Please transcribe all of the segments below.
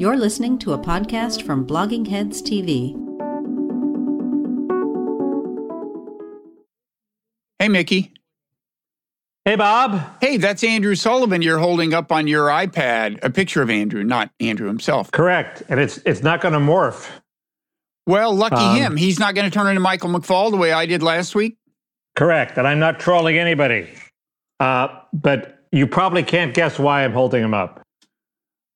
You're listening to a podcast from Bloggingheads TV. Hey, Mickey. Hey, Bob. Hey, that's Andrew Sullivan you're holding up on your iPad, a picture of Andrew, not Andrew himself. Correct. And it's it's not going to morph. Well, lucky um, him. He's not going to turn into Michael McFaul the way I did last week. Correct. And I'm not trolling anybody. Uh, but you probably can't guess why I'm holding him up.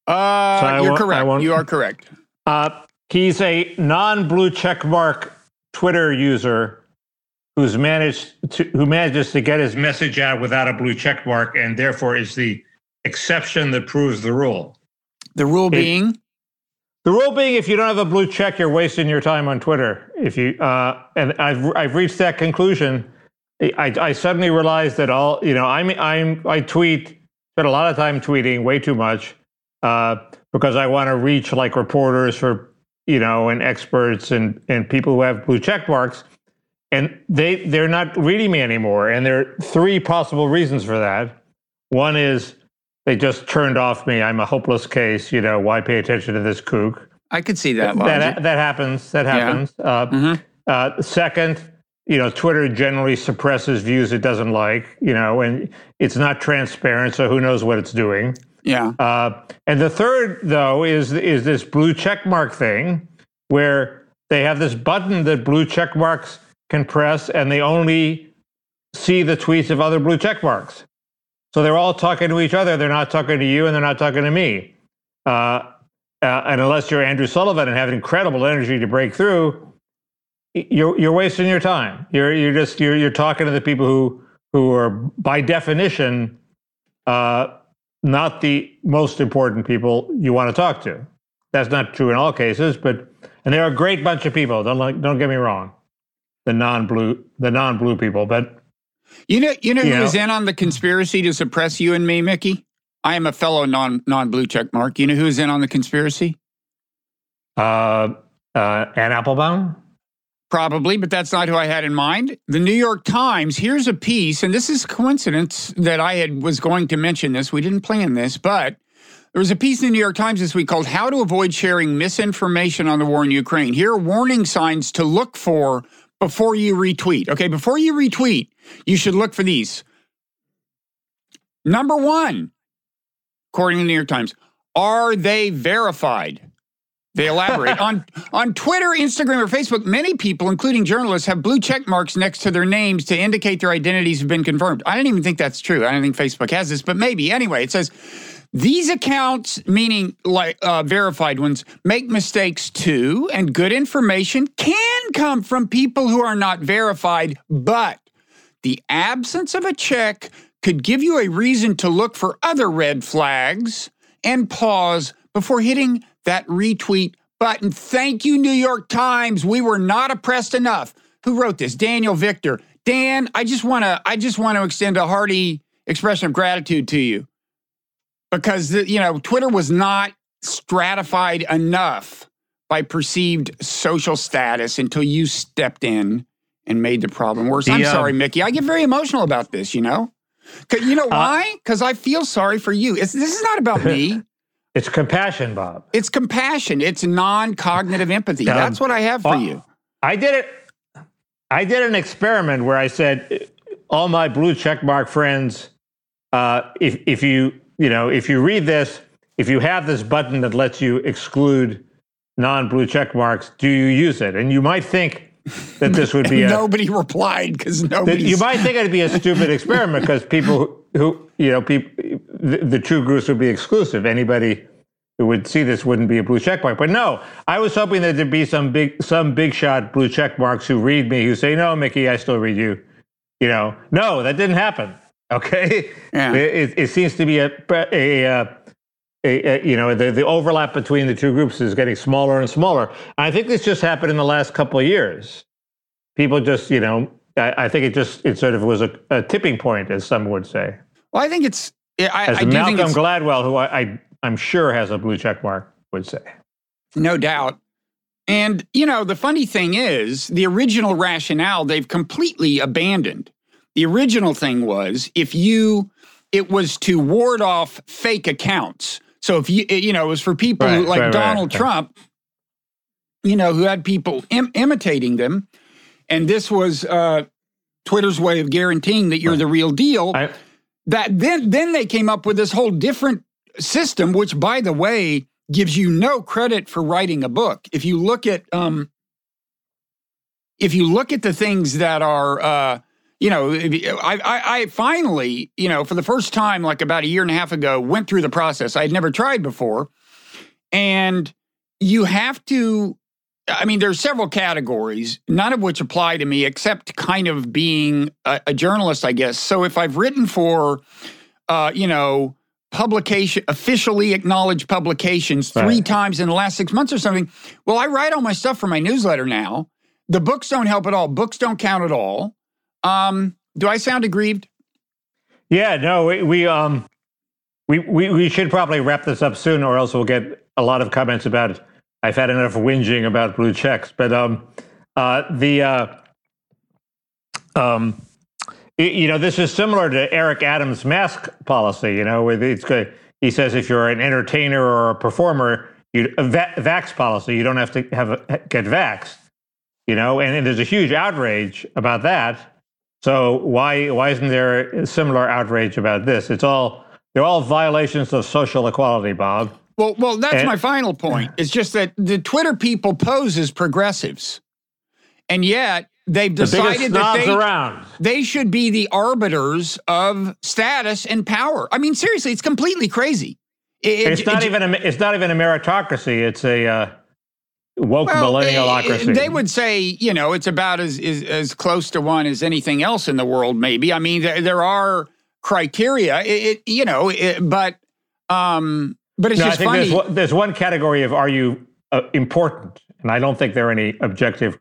Uh, so you're correct. You are correct. Uh, he's a non-blue checkmark Twitter user who's managed to, who manages to get his message out without a blue checkmark, and therefore is the exception that proves the rule. The rule it, being. The rule being, if you don't have a blue check, you're wasting your time on Twitter. If you uh, and I've I've reached that conclusion. I, I suddenly realized that all you know I'm I'm I tweet spend a lot of time tweeting way too much uh, because I want to reach like reporters for you know and experts and and people who have blue check marks, and they they're not reading me anymore. And there are three possible reasons for that. One is they just turned off me. I'm a hopeless case. You know why pay attention to this kook? I could see that. That that happens. That happens. Yeah. Uh, mm-hmm. uh, second, you know, Twitter generally suppresses views it doesn't like. You know, and it's not transparent, so who knows what it's doing. Yeah. Uh, and the third, though, is is this blue check mark thing, where they have this button that blue check marks can press, and they only see the tweets of other blue check marks. So they're all talking to each other. They're not talking to you, and they're not talking to me. Uh, uh, and unless you're Andrew Sullivan and have incredible energy to break through, you're you're wasting your time. You're you're just you're you're talking to the people who who are by definition uh, not the most important people you want to talk to. That's not true in all cases, but and they're a great bunch of people. Don't like, don't get me wrong, the non-blue the non-blue people. But you know, you know you who know, is in on the conspiracy to suppress you and me, Mickey? I am a fellow non non-blue check mark. You know who's in on the conspiracy? Uh, uh, Anne Applebaum. Probably, but that's not who I had in mind. The New York Times, here's a piece, and this is coincidence that I had was going to mention this. We didn't plan this, but there was a piece in the New York Times this week called How to Avoid Sharing Misinformation on the War in Ukraine. Here are warning signs to look for before you retweet. Okay, before you retweet, you should look for these. Number one, according to the New York Times, are they verified? They elaborate on on Twitter, Instagram, or Facebook. Many people, including journalists, have blue check marks next to their names to indicate their identities have been confirmed. I don't even think that's true. I don't think Facebook has this, but maybe anyway. It says these accounts, meaning like uh, verified ones, make mistakes too, and good information can come from people who are not verified. But the absence of a check could give you a reason to look for other red flags and pause before hitting that retweet button. Thank you, New York Times. We were not oppressed enough. Who wrote this? Daniel Victor. Dan, I just want to I just want to extend a hearty expression of gratitude to you because you know Twitter was not stratified enough by perceived social status until you stepped in and made the problem worse. I'm sorry, Mickey. I get very emotional about this. You know, you know uh, why? Because I feel sorry for you. It's, this is not about me. It's compassion, Bob. It's compassion. It's non-cognitive empathy. Um, That's what I have for well, you. I did it. I did an experiment where I said, all my blue checkmark friends, uh, if if you you know if you read this, if you have this button that lets you exclude non-blue check marks, do you use it? And you might think that this would be a, nobody replied because nobody. You might think it'd be a stupid experiment because people who, you know people the, the true groups would be exclusive. Anybody who would see this wouldn't be a blue check mark. But no, I was hoping that there'd be some big some big shot blue check marks who read me who say, "No, Mickey, I still read you." You know, no, that didn't happen. Okay, yeah. it, it, seems to be a a, a, a, you know the, the overlap between the two groups is getting smaller and smaller. I think this just happened in the last couple of years. People just you know I, I think it just it sort of was a, a tipping point, as some would say. Well, I think it's I, As I Malcolm Gladwell, who I, I, I'm sure has a blue check mark, would say. No doubt. And, you know, the funny thing is, the original rationale they've completely abandoned. The original thing was if you, it was to ward off fake accounts. So if you you know it was for people Right, like right, Donald right. Trump, you know, who had people Im- imitating them, and this was uh, Twitter's way of guaranteeing that you're the real deal. I, that then then they came up with this whole different system, which by the way gives you no credit for writing a book. If you look at um, if you look at the things that are uh, you know, I, I, I finally, you know, for the first time, like about a year and a half ago, went through the process. I had never tried before. And you have to, I mean, there's several categories, none of which apply to me except kind of being a, a journalist, I guess. So if I've written for, uh, you know, publication, officially acknowledged publications three Right. times in the last six months or something, well, I write all my stuff for my newsletter now. The books don't help at all. Books don't count at all. Um, do I sound aggrieved? yeah, no, we, we um we, we we should probably wrap this up soon, or else we'll get a lot of comments about. I've had enough whinging about blue checks, but um, uh, the uh, um, you know, this is similar to Eric Adams' mask policy. You know, where it's good. He says if you're an entertainer or a performer, you a va- vax policy, you don't have to have a, get vaxxed. You know, and, and there's a huge outrage about that. So why why isn't there a similar outrage about this? It's all they're all violations of social equality, Bob. Well, well, that's And- my final point. It's just that the Twitter people pose as progressives, and yet they've The decided that they around. they should be the arbiters of status and power. I mean, seriously, it's completely crazy. It- It's it- not it- even a it's not even a meritocracy. It's a uh, woke well, millennialocracy. eh, They would say, you know, it's about as, as as close to one as anything else in the world. Maybe. I mean, there, there are criteria. It, you know, but um, but it's no, I think funny. there's one- there's one category of are you uh, important, and I don't think there are any objective,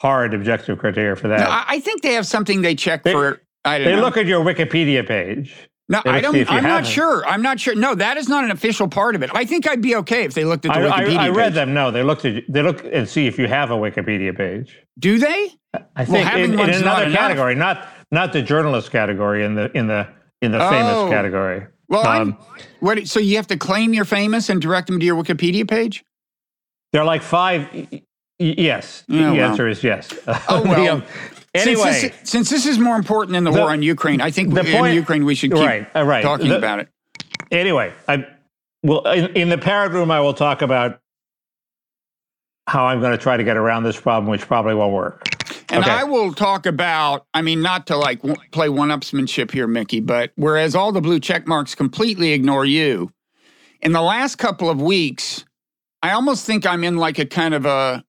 hard objective criteria for that. No, I, I think they have something they check They- for. I don't they know. look at your Wikipedia page. no, I don't. see if you I'm not sure. I'm not sure. No, that is not an official part of it. I think I'd be okay if they looked at the I, I, Wikipedia I read page. them. No, they looked at they look and see if you have a Wikipedia page. Do they? I think having in, in one's not another enough. category, not not the journalist category, in the in the in the Oh. famous category. Well, Um, what? So you have to claim you're famous and direct them to your Wikipedia page? There are like five. Yes, Yeah, the well. answer is yes. Oh, The, well. um, anyway, since this, since this is more important than the, The- war on Ukraine, I think the in point- Ukraine we should keep right, uh, right. talking The- about it. anyway, I well in, in the parrot room, I will talk about how I'm going to try to get around this problem, which probably won't work. And Okay. I will talk about, I mean, not to like w- play one upsmanship here, Mickey, but whereas all the blue check marks completely ignore you, in the last couple of weeks, I almost think I'm in like a kind of a,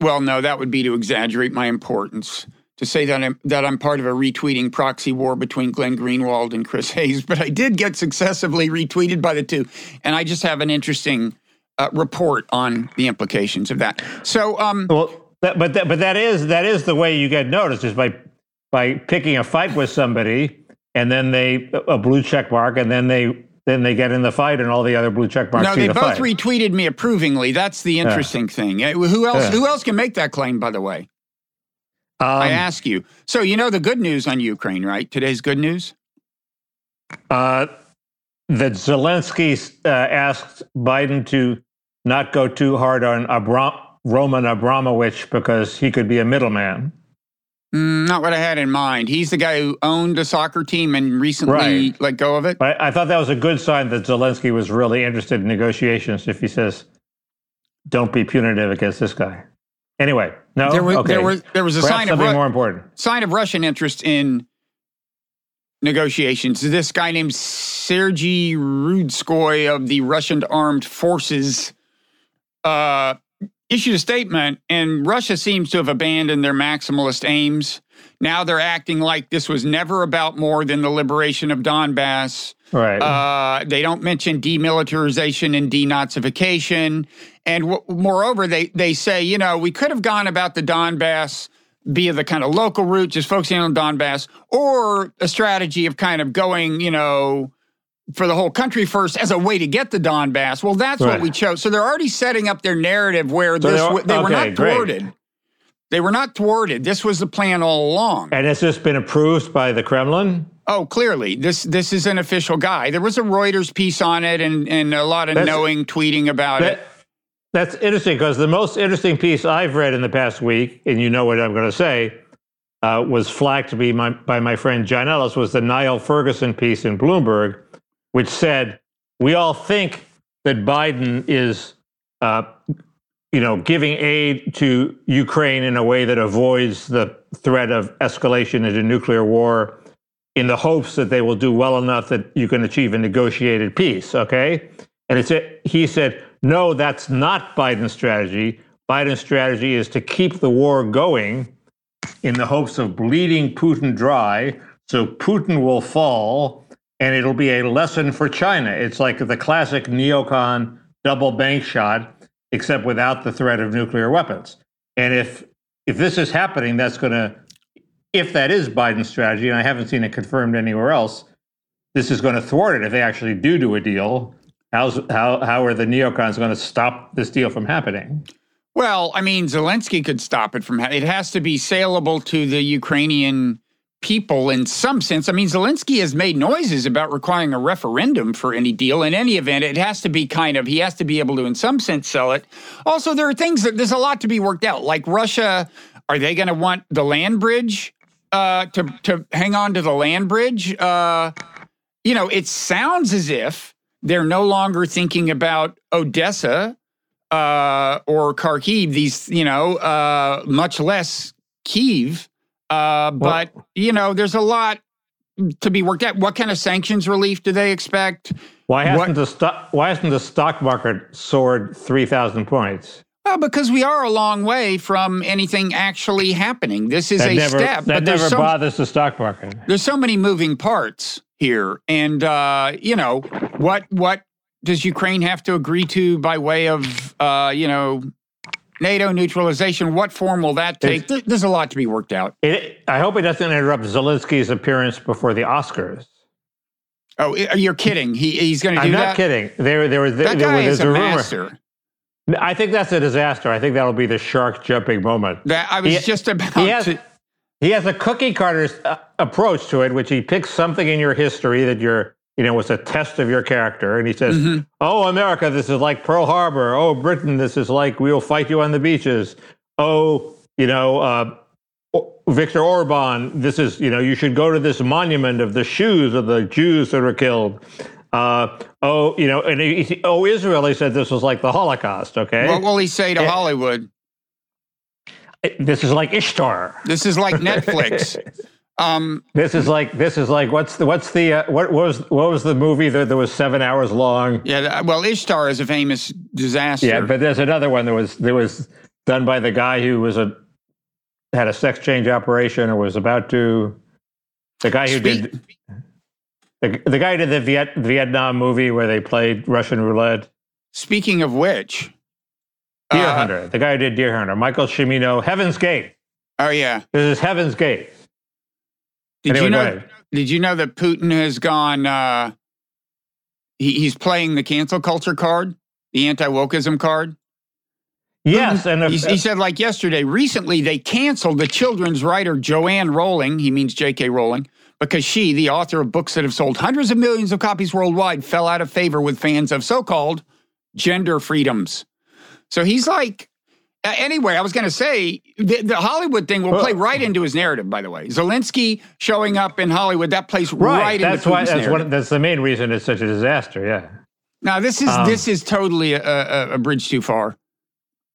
well, no, that would be to exaggerate my importance to say that I'm, that I'm part of a retweeting proxy war between Glenn Greenwald and Chris Hayes, but I did get successively retweeted by the two. And I just have an interesting uh, report on the implications of that. So, um, Well, that, but that, but that is that is the way you get noticed is by by picking a fight with somebody, and then they a blue check mark, and then they then they get in the fight, and all the other blue check marks No, they the both fight. retweeted me approvingly. That's the interesting thing. Uh, Who else? Yeah. Who else can make that claim? By the way, I Um, ask you. So you know the good news on Ukraine, right? Today's good news. uh, that Zelensky uh, asked Biden to not go too hard on Abram, Roman Abramovich because he could be a middleman. Mm, not what I had in mind. He's the guy who owned a soccer team and recently Right. let go of it. But I thought that was a good sign that Zelensky was really interested in negotiations. If he says, "Don't be punitive against this guy," anyway, no, There was okay. there was there was a Perhaps sign of Ru- more important. sign of Russian interest in negotiations. This guy named Sergei Rudskoy of the Russian Armed Forces uh, issued a statement, and Russia seems to have abandoned their maximalist aims. Now they're acting like this was never about more than the liberation of Donbass. Right. Uh, they don't mention demilitarization and denazification. And w- moreover, they, they say, you know, we could have gone about the Donbass via the kind of local route, just focusing on Donbass, or a strategy of kind of going, you know, for the whole country first as a way to get the Donbass. Well, that's what we chose. So they're already setting up their narrative where So this they are- they were okay, not great. thwarted. They were not thwarted. This was the plan all along. And has this been approved by the Kremlin? Oh, clearly, this this is an official guy. There was a Reuters piece on it, and and a lot of That's- knowing tweeting about it. That's interesting because the most interesting piece I've read in the past week, and you know what I'm going to say, uh, was flagged to be my, by my friend John Ellis, was the Niall Ferguson piece in Bloomberg, which said we all think that Biden is, uh, you know, giving aid to Ukraine in a way that avoids the threat of escalation into nuclear war, in the hopes that they will do well enough that you can achieve a negotiated peace. Okay, and it's he said, no, that's not Biden's strategy. Biden's strategy is to keep the war going in the hopes of bleeding Putin dry, so Putin will fall, and it'll be a lesson for China. It's like the classic neocon double bank shot, except without the threat of nuclear weapons. And if if this is happening, that's going to, if that is Biden's strategy, and I haven't seen it confirmed anywhere else, this is going to thwart it if they actually do do a deal. How's how how are the neocons going to stop this deal from happening? Well, I mean, Zelensky could stop it from. Ha- it has to be saleable to the Ukrainian people in some sense. I mean, Zelensky has made noises about requiring a referendum for any deal. In any event, it has to be kind of. He has to be able to, in some sense, sell it. Also, there are things that there's a lot to be worked out. Like Russia, are they going to want the land bridge uh, to to hang on to the land bridge? Uh, you know, it sounds as if they're no longer thinking about Odessa uh, or Kharkiv, these, you know, uh, much less Kiev. Uh, but, you know, there's a lot to be worked out. What kind of sanctions relief do they expect? Why hasn't the stock Why hasn't the stock market soared three thousand points? Well, because we are a long way from anything actually happening. This is That a never step, that but never so, bothers the stock market. there's so many moving parts here, and uh, you know what what does Ukraine have to agree to by way of uh, you know NATO neutralization? What form will that take? There- There's a lot to be worked out. It, I hope it doesn't interrupt Zelensky's appearance before the Oscars. Oh, you're kidding? He he's going to do that. I'm not that? kidding. There, there was That there, guy was is a rumor. master. I think that's a disaster. I think that'll be the shark jumping moment. That I was He- just about He has, to. he has a cookie cutter uh, approach to it, which he picks something in your history that you're, you know, was a test of your character, and he says, Mm-hmm. "Oh, America, this is like Pearl Harbor. Oh, Britain, this is like we'll fight you on the beaches. Oh, you know, uh, Victor Orban, this is, you know, you should go to this monument of the shoes of the Jews that were killed." Uh, oh, you know, and he, he- oh, Israel, he said this was like the Holocaust. Okay, What will he say to Eh. Hollywood? this is like Ishtar. This is like Netflix. Um, This is like this is like what's the what's the uh, what, was what was the movie that, that was seven hours long? yeah, well, Ishtar is a famous disaster. Yeah, but there's another one that was that was done by the guy who was a had a sex change operation or was about to. The guy who Speak- did the, the guy who did the Viet, Vietnam movie where they played Russian roulette. Speaking of which, Deer uh, Hunter, the guy who did Deer Hunter, Michael Cimino, Heaven's Gate. Oh yeah, This is Heaven's Gate. Did Anyway, you know? Did you know that Putin has gone? Uh, he, he's playing the cancel culture card, the anti wokeism card. Yes, and if, He, he said, like yesterday, recently they canceled the children's writer Joanne Rowling, he means J.K. Rowling, because she, the author of books that have sold hundreds of millions of copies worldwide, fell out of favor with fans of so called gender freedoms. So he's like, uh, anyway, I was going to say the, the Hollywood thing will play right into his narrative, by the way. Zelensky showing up in Hollywood, that plays right, right, into that's why Putin's that's narrative. one, that's the main reason it's such a disaster. Yeah. now, this is, Um, this is totally a, a, a bridge too far.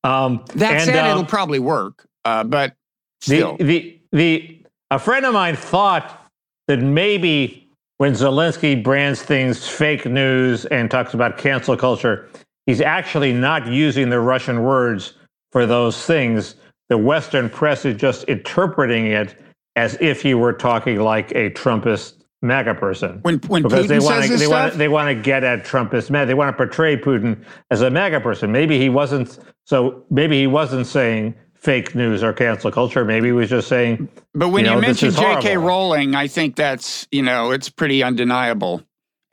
Um, That and, said, um, it'll probably work, uh, but still. The, the the a friend of mine thought that maybe when Zelensky brands things fake news and talks about cancel culture, he's actually not using the Russian words for those things. The Western press is just interpreting it as if he were talking like a Trumpist MAGA person. when when because Putin they want to they want they want to get at Trumpist man. They want to portray Putin as a MAGA person. Maybe he wasn't. So maybe he wasn't saying fake news or cancel culture. Maybe he was just saying but when you you, know, this mention J.K. Rowling, I think that's you know it's pretty undeniable.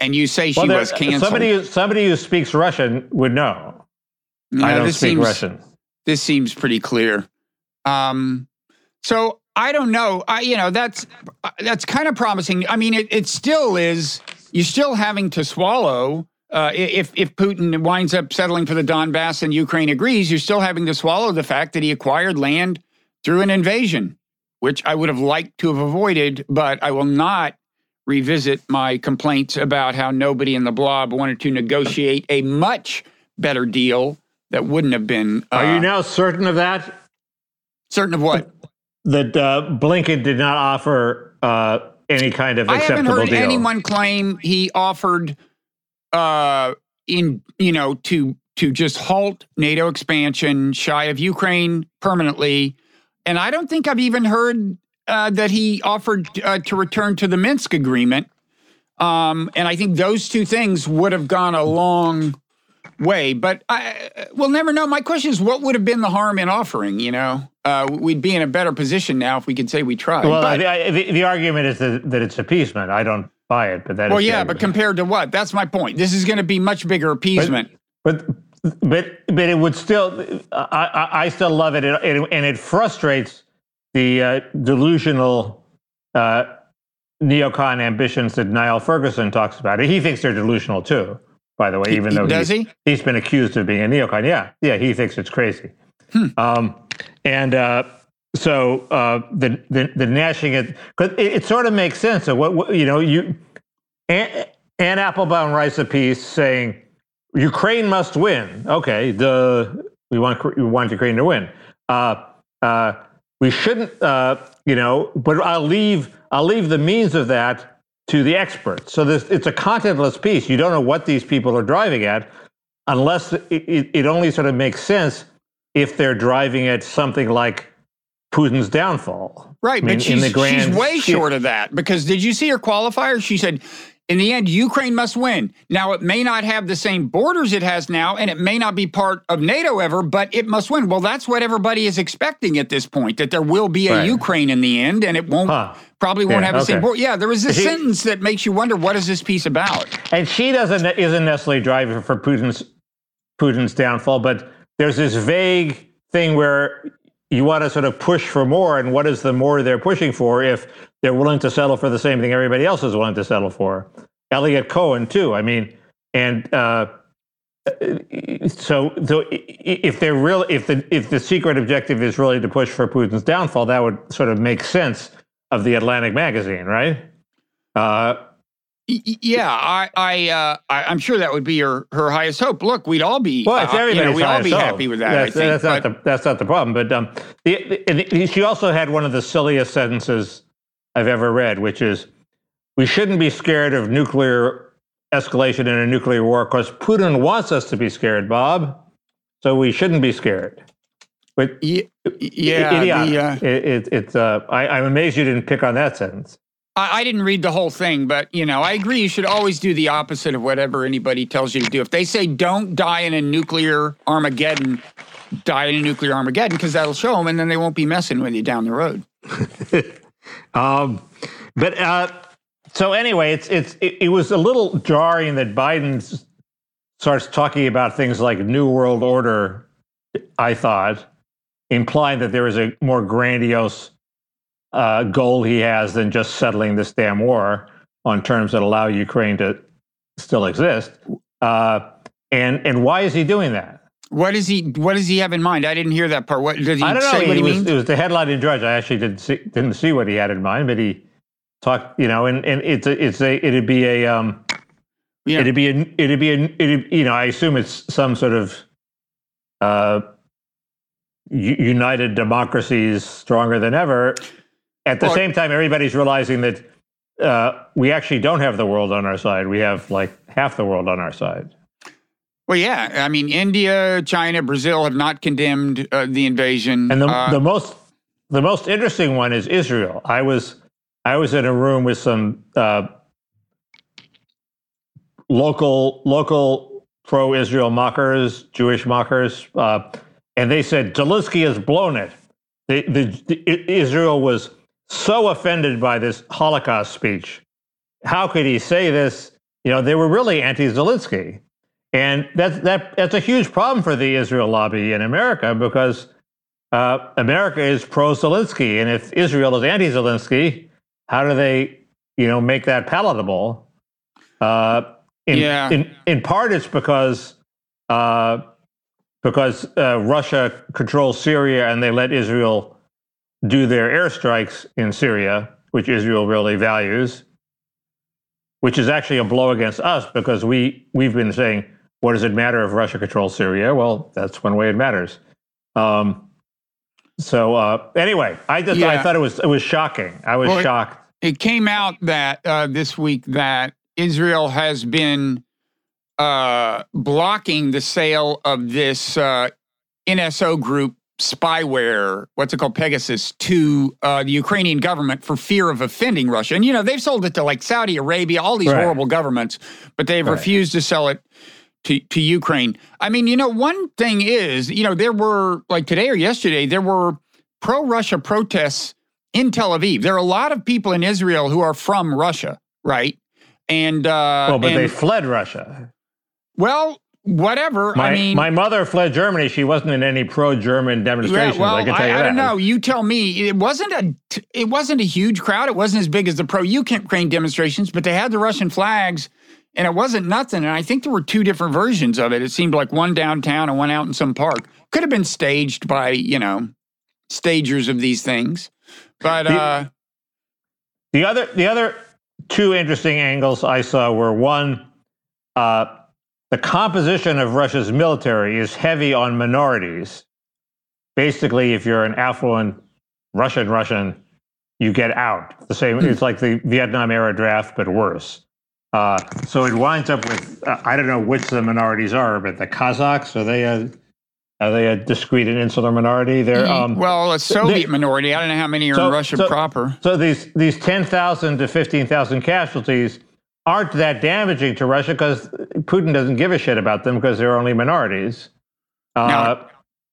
And you say she well, there- was canceled. somebody who, somebody who speaks Russian would know. No, I don't speak seems Russian. This seems pretty clear. Um, so I don't know. I, you know, that's that's kind of promising. I mean, it, it still is. You're still having to swallow. Uh, if if Putin winds up settling for the Donbass and Ukraine agrees, you're still having to swallow the fact that he acquired land through an invasion, which I would have liked to have avoided. But I will not revisit my complaints about how nobody in the blob wanted to negotiate a much better deal that wouldn't have been. Uh, Are you now certain of that? Certain of what? That uh, Blinken did not offer uh, any kind of acceptable deal. I haven't heard deal. anyone claim he offered, uh, in you know, to to just halt NATO expansion shy of Ukraine permanently. And I don't think I've even heard uh, that he offered uh, to return to the Minsk agreement. Um, and I think those two things would have gone a long way. But I, we'll never know. My question is, what would have been the harm in offering? You know, uh, we'd be in a better position now if we could say we tried. Well, but, the, the, the, argument is that, that it's appeasement. I don't buy it, but that. Well, yeah, but compared to what? That's my point. This is going to be much bigger appeasement. But, but but but it would still. I I still love it, and it frustrates the uh, delusional. Uh, neocon ambitions that Niall Ferguson talks about. He thinks they're delusional too by the way, even though does he? He's been accused of being a neocon. Yeah, yeah, he thinks it's crazy. Hmm. Um, and uh, so uh, the, the the gnashing it because it, it, sort of makes sense. So what, what you know, you Anne Applebaum writes a piece saying Ukraine must win. Okay, the we want we want Ukraine to win. Uh, uh, we shouldn't, uh, you know, but I'll leave I'll leave the means of that to the experts. So this, it's a contentless piece. You don't know what these people are driving at unless it, it, it only sort of makes sense if they're driving at something like Putin's downfall. Right, I mean, but she's, she's way short of that because did you see her qualifier? She said in the end, Ukraine must win. Now, it may not have the same borders it has now, and it may not be part of NATO ever, but it must win. Well, that's what everybody is expecting at this point that there will be a right. Ukraine in the end, and it won't. Huh. Probably won't yeah, have the okay. same border. Yeah, there was this sentence that makes you wonder what is this piece about. And she doesn't isn't necessarily driving for Putin's Putin's downfall, but there's this vague thing where you want to sort of push for more, and what is the more they're pushing for if they're willing to settle for the same thing everybody else is willing to settle for? Eliot Cohen too. I mean, and uh, so so if they're real, if the if the secret objective is really to push for Putin's downfall, that would sort of make sense of the Atlantic magazine, right? Uh, yeah, I, I, uh, I, am sure that would be her, her highest hope. Look, we'd all be, well, it's uh, you know, we'd all be hope. happy with that. That's, think, that's not the that's not the problem. But um, the, the, she also had one of the silliest sentences I've ever read, which is, "We shouldn't be scared of nuclear escalation in a nuclear war because Putin wants us to be scared, Bob. So we shouldn't be scared." But yeah, yeah the, uh, it, it, it's. Uh, I, I'm amazed you didn't pick on that sentence. I, I didn't read the whole thing, but you know, I agree. You should always do the opposite of whatever anybody tells you to do. If they say don't die in a nuclear Armageddon, die in a nuclear Armageddon because that'll show them, and then they won't be messing with you down the road. um, but uh, so anyway, it's it's it, it was a little jarring that Biden starts talking about things like New World Order. I thought, implying that there is a more grandiose uh, goal he has than just settling this damn war on terms that allow Ukraine to still exist. Uh, and and why is he doing that? What is he? What does he have in mind? I didn't hear that part. What did he I don't know. Say he was, It was the headline in Drudge. I actually didn't see didn't see what he had in mind, but he talked. You know, and, and it's a, it's a it'd be a um, yeah. it'd be a it'd be a it'd, you know I assume it's some sort of uh, united democracies stronger than ever at the well, same time, everybody's realizing that uh, we actually don't have the world on our side. We have like half the world on our side. Well, yeah. I mean, India, China, Brazil have not condemned uh, the invasion. And the, uh, the most the most interesting one is Israel. I was I was in a room with some uh, local local pro Israel mockers, Jewish mockers, uh, and they said Zelensky has blown it. The, the, the, Israel was so offended by this Holocaust speech. How could he say this? You know, they were really anti-Zelensky. And that's, that, that's a huge problem for the Israel lobby in America because uh, America is pro Zelensky, and if Israel is anti Zelensky, how do they, you know, make that palatable? Uh, in, Yeah. in in part, it's because uh, because uh, Russia controls Syria and they let Israel do their airstrikes in Syria, which Israel really values. Which is actually a blow against us because we we've been saying, what does it matter if Russia controls Syria? Well, that's one way it matters. Um, so uh, anyway, I just I thought it was it was shocking. I was Well, it- shocked. It came out that uh, this week that Israel has been uh, blocking the sale of this uh, NSO group spyware, what's it called, Pegasus, to uh, the Ukrainian government for fear of offending Russia. And, you know, they've sold it to like Saudi Arabia, all these Right. horrible governments, but they've Right. refused to sell it to, to Ukraine. I mean, you know, one thing is, you know, there were like today or yesterday, there were pro Russia protests in Tel Aviv. There are a lot of people in Israel who are from Russia, right? And, uh, Well, but and- they fled Russia. well, whatever. My, I mean, my mother fled Germany. She wasn't in any pro-German yeah, demonstrations. well, I can tell you I, that. don't know. You tell me. It wasn't a it wasn't a huge crowd. It wasn't as big as the pro Ukraine demonstrations, but they had the Russian flags, and it wasn't nothing. And I think there were two different versions of it. It seemed like one downtown and one out in some park. Could have been staged by you know stagers of these things, but The- uh, The other, the other two interesting angles I saw were one, uh, the composition of Russia's military is heavy on minorities. Basically, if you're an affluent Russian Russian, you get out. The same. It's like the Vietnam era draft, but worse. Uh, so it winds up with uh, I don't know which the minorities are, but the Kazakhs are they a are they a discrete and insular minority? They're um, well, a Soviet minority. I don't know how many are so- in Russia so- proper. So these these ten thousand to fifteen thousand casualties aren't that damaging to Russia because Putin doesn't give a shit about them because they're only minorities. Uh,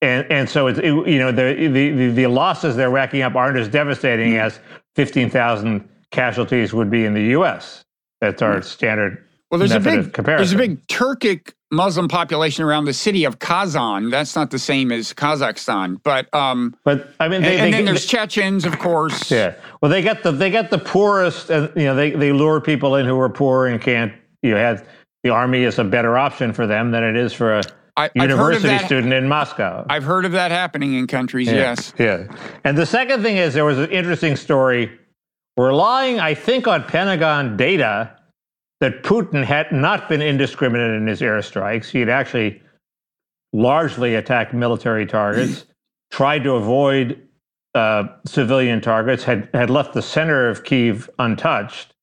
and and so it's it- you know the, the the losses they're racking up aren't as devastating Hmm. as fifteen thousand casualties would be in the U.S. That's our standard. Well, there's a big comparison. there's a big Turkic Muslim population around the city of Kazan. That's not the same as Kazakhstan, but um, But I mean, and, they, and then get- there's Chechens, of course. Yeah. Well, they get the they get the poorest, and you know they they lure people in who are poor and can't. You know, have the army is a better option for them than it is for a I, I've heard of university student in Moscow. I've heard of that happening in countries. yeah. Yes. Yeah. And the second thing is there was an interesting story relying, I think, on Pentagon data that Putin had not been indiscriminate in his airstrikes. He had actually largely attacked military targets, tried to avoid uh, civilian targets, had, had left the center of Kiev untouched.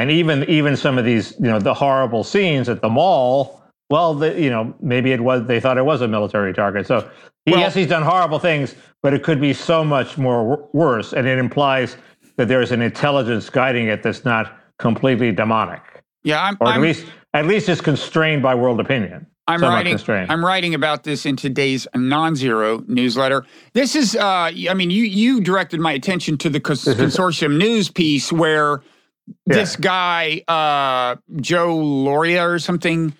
And even even some of these, you know, the horrible scenes at the mall. Well, the, you know, maybe it was they thought it was a military target. So Well- yes, he's done horrible things, but it could be so much more wor- worse. And it implies that there's an intelligence guiding it that's not completely demonic, Yeah, I'm. or at I'm, least at least is constrained by world opinion. I'm writing. I'm writing about this in today's non-zero newsletter. This is. Uh, I mean, you you directed my attention to the cons- consortium news piece where this guy uh, Joe Lauria or something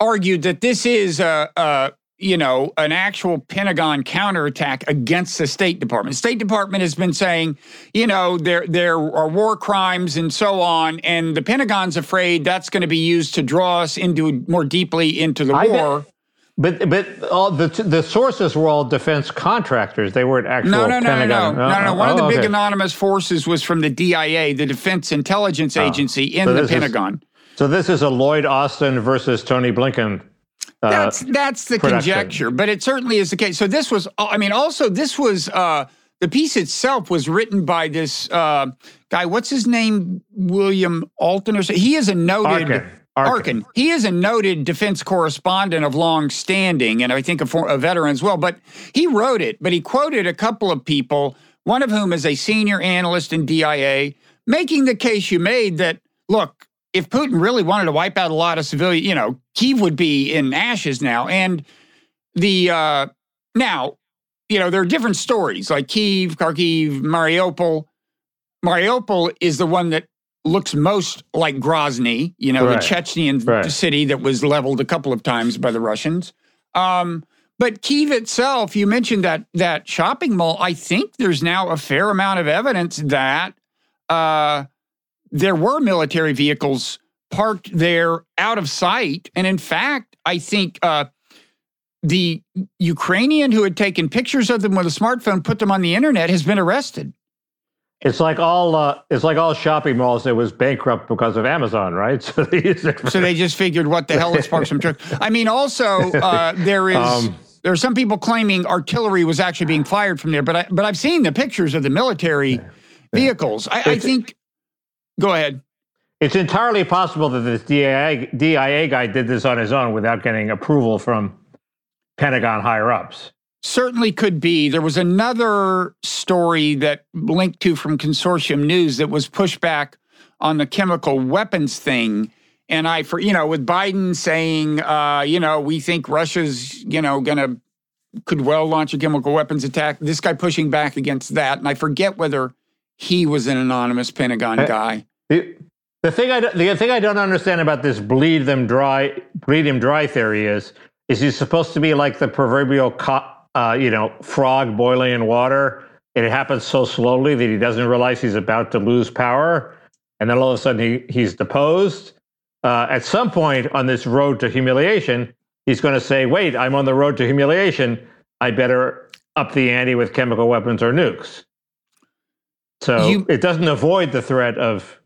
argued that this is a, a you know an actual Pentagon counterattack against the State Department. The State Department has been saying, you know, there there are war crimes and so on, and the Pentagon's afraid that's going to be used to draw us into more deeply into the I war. But but all the the sources were all defense contractors. They weren't actual No, no, no, no, no, Pentagon. no, no, no. One of the Oh, big okay. anonymous forces was from the DIA, the Defense Intelligence Agency in So the this is- Pentagon. So this is a Lloyd Austin versus Tony Blinken. Uh, That's that's the production. conjecture, but it certainly is the case. So this was, I mean, also this was uh, the piece itself was written by this uh, guy. What's his name? William Alton or so. He is a noted. Arkin. Arkin. He is a noted defense correspondent of long standing, and I think a, for, a veteran as well. But he wrote it, but he quoted a couple of people, one of whom is a senior analyst in DIA, making the case you made that look, if Putin really wanted to wipe out a lot of civilian, you know, Kiev would be in ashes now. And the uh, now, you know, there are different stories like Kiev, Kharkiv, Mariupol. Mariupol is the one that looks most like Grozny, you know, Right. the Chechnyan Right. city that was leveled a couple of times by the Russians. Um, but Kiev itself, you mentioned that that shopping mall. I think there's now a fair amount of evidence that uh, there were military vehicles parked there out of sight, and in fact, I think uh, the Ukrainian who had taken pictures of them with a smartphone, put them on the internet, has been arrested. It's like all uh, it's like all shopping malls that was bankrupt because of Amazon, right? So they, so they just figured, what the hell? Let's park some trucks. I mean, also uh, there is. Um, there are some people claiming artillery was actually being fired from there, but I, but I've seen the pictures of the military vehicles. I, I think. Go ahead. It's entirely possible that this DIA, DIA guy did this on his own without getting approval from Pentagon higher ups. Certainly could be. There was another story that linked to from Consortium News that was pushed back on the chemical weapons thing. And I, for you know, with Biden saying, uh, you know, we think Russia's, you know, going to could well launch a chemical weapons attack. This guy pushing back against that, and I forget whether he was an anonymous Pentagon guy. The, the thing I the thing I don't understand about this bleed them dry, bleed him dry theory is is he supposed to be like the proverbial co- uh, you know frog boiling in water? And it happens so slowly that he doesn't realize he's about to lose power, and then all of a sudden he, he's deposed uh, at some point on this road to humiliation, he's going to say, wait, I'm on the road to humiliation. I better up the ante with chemical weapons or nukes. So you, it doesn't avoid the threat of,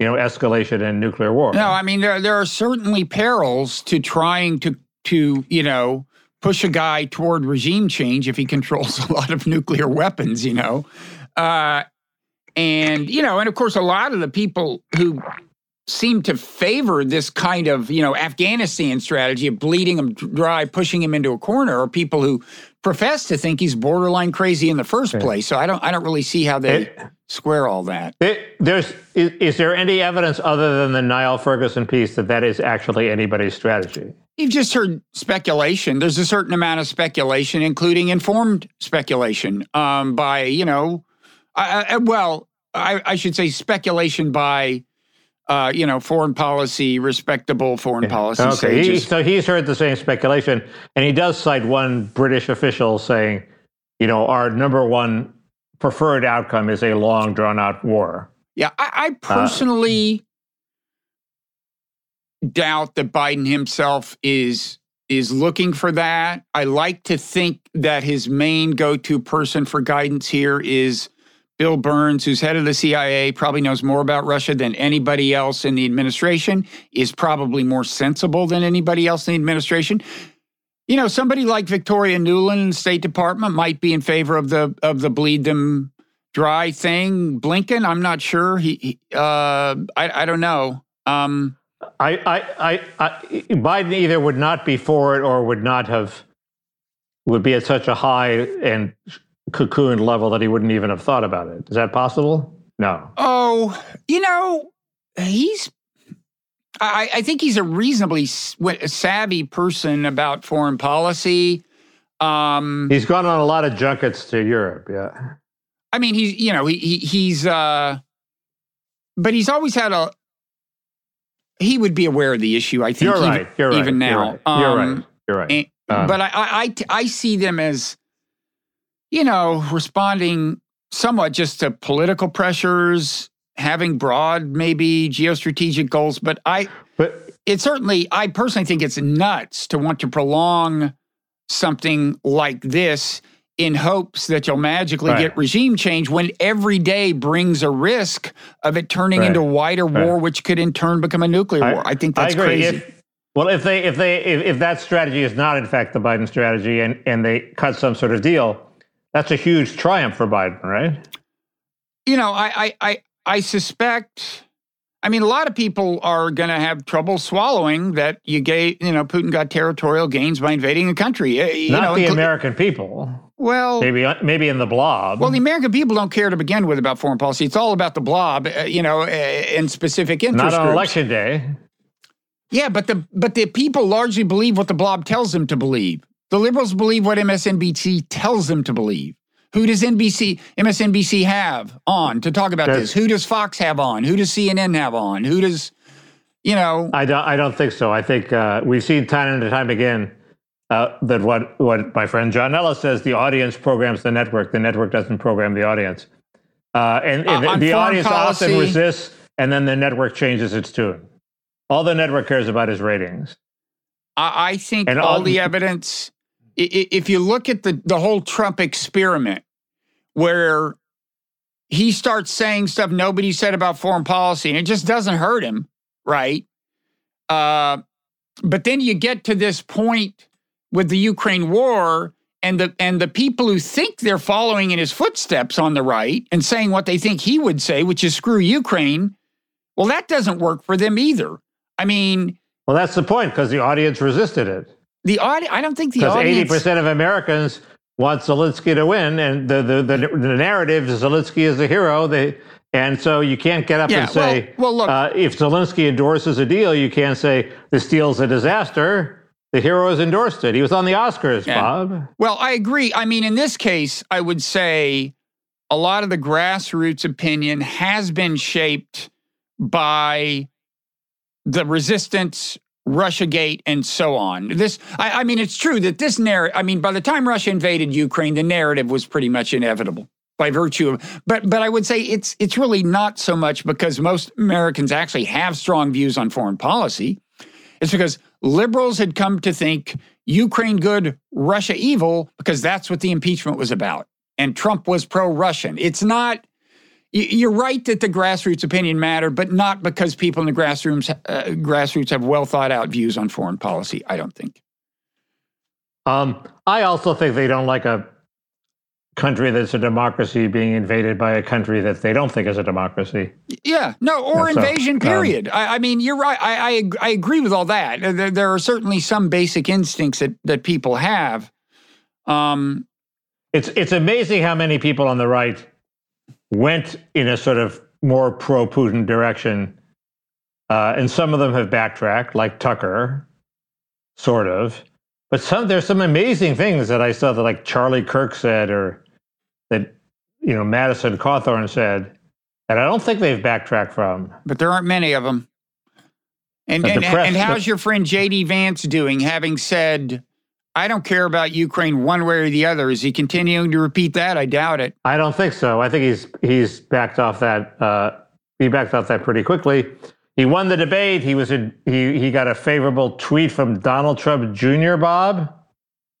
you know, escalation and nuclear war. No, I mean there there are certainly perils to trying to to you know push a guy toward regime change if he controls a lot of nuclear weapons. You know, uh, and you know, and of course, a lot of the people who seem to favor this kind of, you know, Afghanistan strategy of bleeding him dry, pushing him into a corner, are people who profess to think he's borderline crazy in the first place. So I don't, I don't really see how they it, square all that. It, there's, is, is, there any evidence other than the Niall Ferguson piece that that is actually anybody's strategy? You've just heard speculation. There's a certain amount of speculation, including informed speculation um, by, you know, I, I, well, I, I should say speculation by uh, you know, foreign policy, respectable foreign policy. Okay, he, so he's heard the same speculation, and he does cite one British official saying, you know, our number one preferred outcome is a long, drawn out war. Yeah, I, I uh, personally uh, doubt that Biden himself is is looking for that. I like to think that his main go to person for guidance here is Bill Burns, who's head of the CIA, probably knows more about Russia than anybody else in the administration, is probably more sensible than anybody else in the administration. You know, somebody like Victoria Nuland in the State Department might be in favor of the of the bleed them dry thing. Blinken, I'm not sure. He, he uh, I, I don't know. Um, I, I, I, I, Biden either would not be for it or would not have would be at such a high and cocooned level that he wouldn't even have thought about it. Is that possible? No. Oh, you know, he's. I, I think he's a reasonably savvy person about foreign policy. Um, he's gone on a lot of junkets to Europe. Yeah. I mean, he's you know he, he he's uh, but he's always had a. He would be aware of the issue. I think. You're even, right. You're right. Even now, you're right. You're um, right. You're right. Um, but I, I, I I see them as you know, responding somewhat just to political pressures, having broad, maybe geostrategic goals. But I, but it certainly, I personally think it's nuts to want to prolong something like this in hopes that you'll magically right. get regime change when every day brings a risk of it turning right. into wider right. war, which could in turn become a nuclear I, war. I think that's I crazy. If, well, if they if they if, if that strategy is not in fact the Biden strategy and and they cut some sort of deal, that's a huge triumph for Biden, right? You know, I I I, I suspect. I mean, a lot of people are going to have trouble swallowing that you gave, you know, Putin got territorial gains by invading a country. Eh, you Not know, the American people. Well, maybe uh, maybe in the blob. Well, the American people don't care to begin with about foreign policy. It's all about the blob, uh, you know, uh, in specific interest. Not on groups. election day. Yeah, but the but the people largely believe what the blob tells them to believe. The liberals believe what MSNBC tells them to believe. Who does NBC, MSNBC have on to talk about That's, this? Who does Fox have on? Who does CNN have on? Who does, you know? I don't. I don't think so. I think uh, we've seen time and time again uh, that what what my friend John Ellis says: the audience programs the network, the network doesn't program the audience, uh, and, and Uh, the, audience policy- often resists, and then the network changes its tune. All the network cares about is ratings. I, I think And all all- the evidence, if you look at the, the whole Trump experiment, where he starts saying stuff nobody said about foreign policy, and it just doesn't hurt him, right? Uh, but then you get to this point with the Ukraine war, and the and the people who think they're following in his footsteps on the right and saying what they think he would say, which is screw Ukraine. Well, that doesn't work for them either. I mean, Well, that's the point because the audience resisted it. The audience. I don't think the Because 80% of Americans want Zelensky to win, and the the, the, the narrative is Zelensky is the hero. They and so you can't get up Yeah, and say, well- well, look- uh, if Zelensky endorses a deal, you can't say this deal's a disaster. The hero has endorsed it. He was on the Oscars, Yeah. Bob. Well, I agree. I mean, in this case, I would say a lot of the grassroots opinion has been shaped by the resistance, Russiagate, and so on. This, I, I mean, it's true that this narrative. I mean, by the time Russia invaded Ukraine, the narrative was pretty much inevitable by virtue of. But, but I would say it's it's really not so much because most Americans actually have strong views on foreign policy. It's because liberals had come to think Ukraine good, Russia evil, because that's what the impeachment was about. And Trump was pro Russian. It's not, you're right that the grassroots opinion mattered, but not because people in the grassroots, uh, grassroots have well thought out views on foreign policy, I don't think. Um, I also think they don't like a country that's a democracy being invaded by a country that they don't think is a democracy. Yeah, no, or so, invasion, um, period. I, I mean, you're right. I, I, I agree with all that. There, there are certainly some basic instincts that, that people have. Um, It's it's amazing how many people on the right went in a sort of more pro Putin direction, uh, and some of them have backtracked, like Tucker, sort of. But some there's some amazing things that I saw that like Charlie Kirk said, or that you know Madison Cawthorn said, that I don't think they've backtracked from. but there aren't many of them. And and, and how's your friend JD Vance doing? Having said, I don't care about Ukraine one way or the other. Is he continuing to repeat that? I doubt it. I don't think so. I think he's he's backed off that. Uh, he backed off that pretty quickly. He won the debate. He was in, he he got a favorable tweet from Donald Trump Jr. Bob.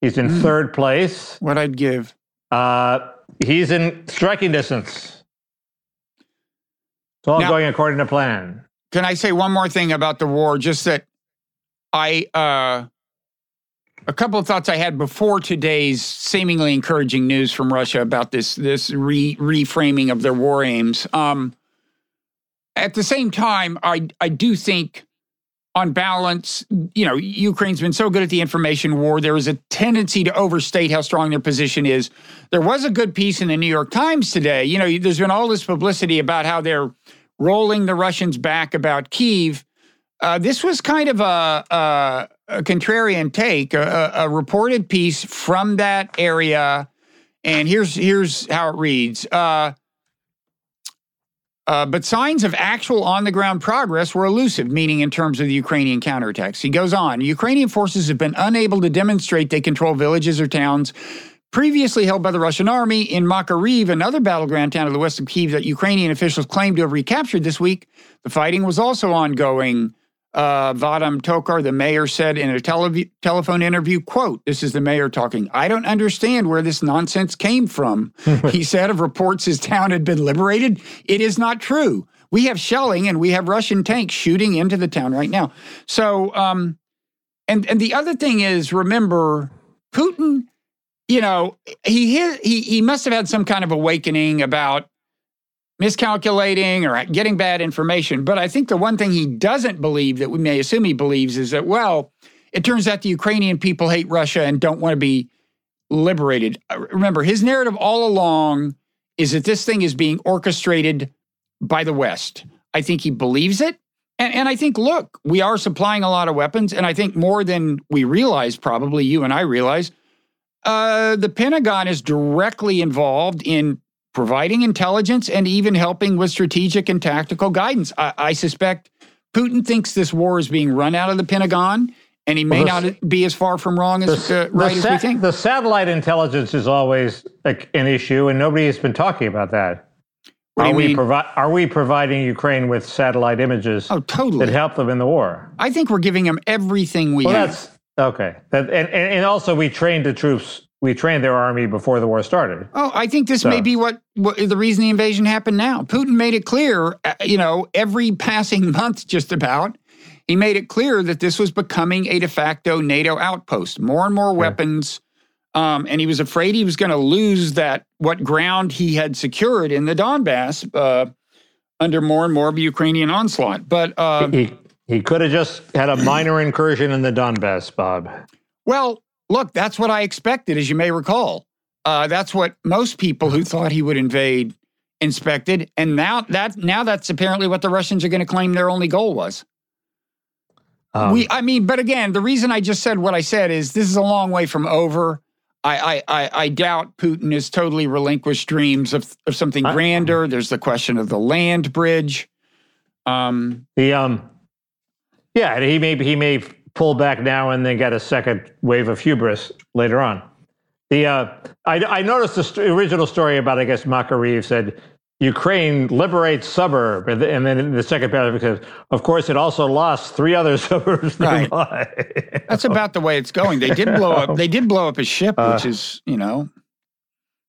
He's in Mm. third place. What I'd give. Uh, he's in striking distance. It's all Now- going according to plan. Can I say one more thing about the war? Just that I, uh, a couple of thoughts I had before today's seemingly encouraging news from Russia about this this re, reframing of their war aims. Um, at the same time, I I do think, on balance, you know, Ukraine's been so good at the information war. There is a tendency to overstate how strong their position is. There was a good piece in the New York Times today. You know, there's been all this publicity about how they're rolling the Russians back about Kiev. Uh, this was kind of a, a, a contrarian take, a, a, reported piece from that area, and here's here's how it reads. Uh, uh, but signs of actual on the ground progress were elusive, meaning in terms of the Ukrainian counterattacks. He goes on Ukrainian forces have been unable to demonstrate they control villages or towns previously held by the Russian army in Makariv, another battleground town to the west of Kiev that Ukrainian officials claim to have recaptured this week. The fighting was also ongoing. Uh, Vadym Tokar, the mayor, said in a tele- telephone interview, quote, this is the mayor talking, I don't understand where this nonsense came from. he said of reports his town had been liberated. It is not true. We have shelling and we have Russian tanks shooting into the town right now. So, um, and and the other thing is, remember, Putin you know, he he he must have had some kind of awakening about miscalculating or getting bad information. But I think the one thing he doesn't believe that we may assume he believes is that well, it turns out the Ukrainian people hate Russia and don't want to be liberated. Uh, Remember, his narrative all along is that this thing is being orchestrated by the West. I think he believes it. And, and I think, look, we are supplying a lot of weapons. And I think more than we realize, probably you and I realize, uh, the Pentagon is directly involved in providing intelligence and even helping with strategic and tactical guidance. I, I suspect Putin thinks this war is being run out of the Pentagon, and he may Well, the- not be as far from wrong as The, uh, right the as we think. the satellite intelligence is always like an issue, and nobody has been talking about that. What are we provi- Are we providing Ukraine with satellite images oh, totally. that help them in the war? I think we're giving them everything we Well, have. that's okay. That, and, and and also we trained the troops. We trained their army before the war started. Oh, I think this So- may be what, what the reason the invasion happened now. Putin made it clear, uh, you know, every passing month, just about, he made it clear that this was becoming a de facto NATO outpost. More and more weapons, um, and he was afraid he was going to lose that what ground he had secured in the Donbass uh, under more and more of a Ukrainian onslaught. But uh, he he could have just had a minor incursion in the Donbass, Bob. Well, look, that's what I expected, as you may recall. Uh, that's what most people who thought he would invade inspected, and now that now that's apparently what the Russians are going to claim their only goal was. Um, we, I mean, but again, the reason I just said what I said is this is a long way from over. I, I, I, I doubt Putin has totally relinquished dreams of, of something I- grander. There's the question of the land bridge. Um, the um, yeah, he may he may pull back now and then get a second wave of hubris later on. The uh, I I noticed the st- original story about I guess Makariv said Ukraine liberates suburb, and, th- and then the second paragraph says, of course, it also lost three other suburbs Right. nearby. That's about the way it's going. They did blow up. They did blow up a ship, Uh, which is you know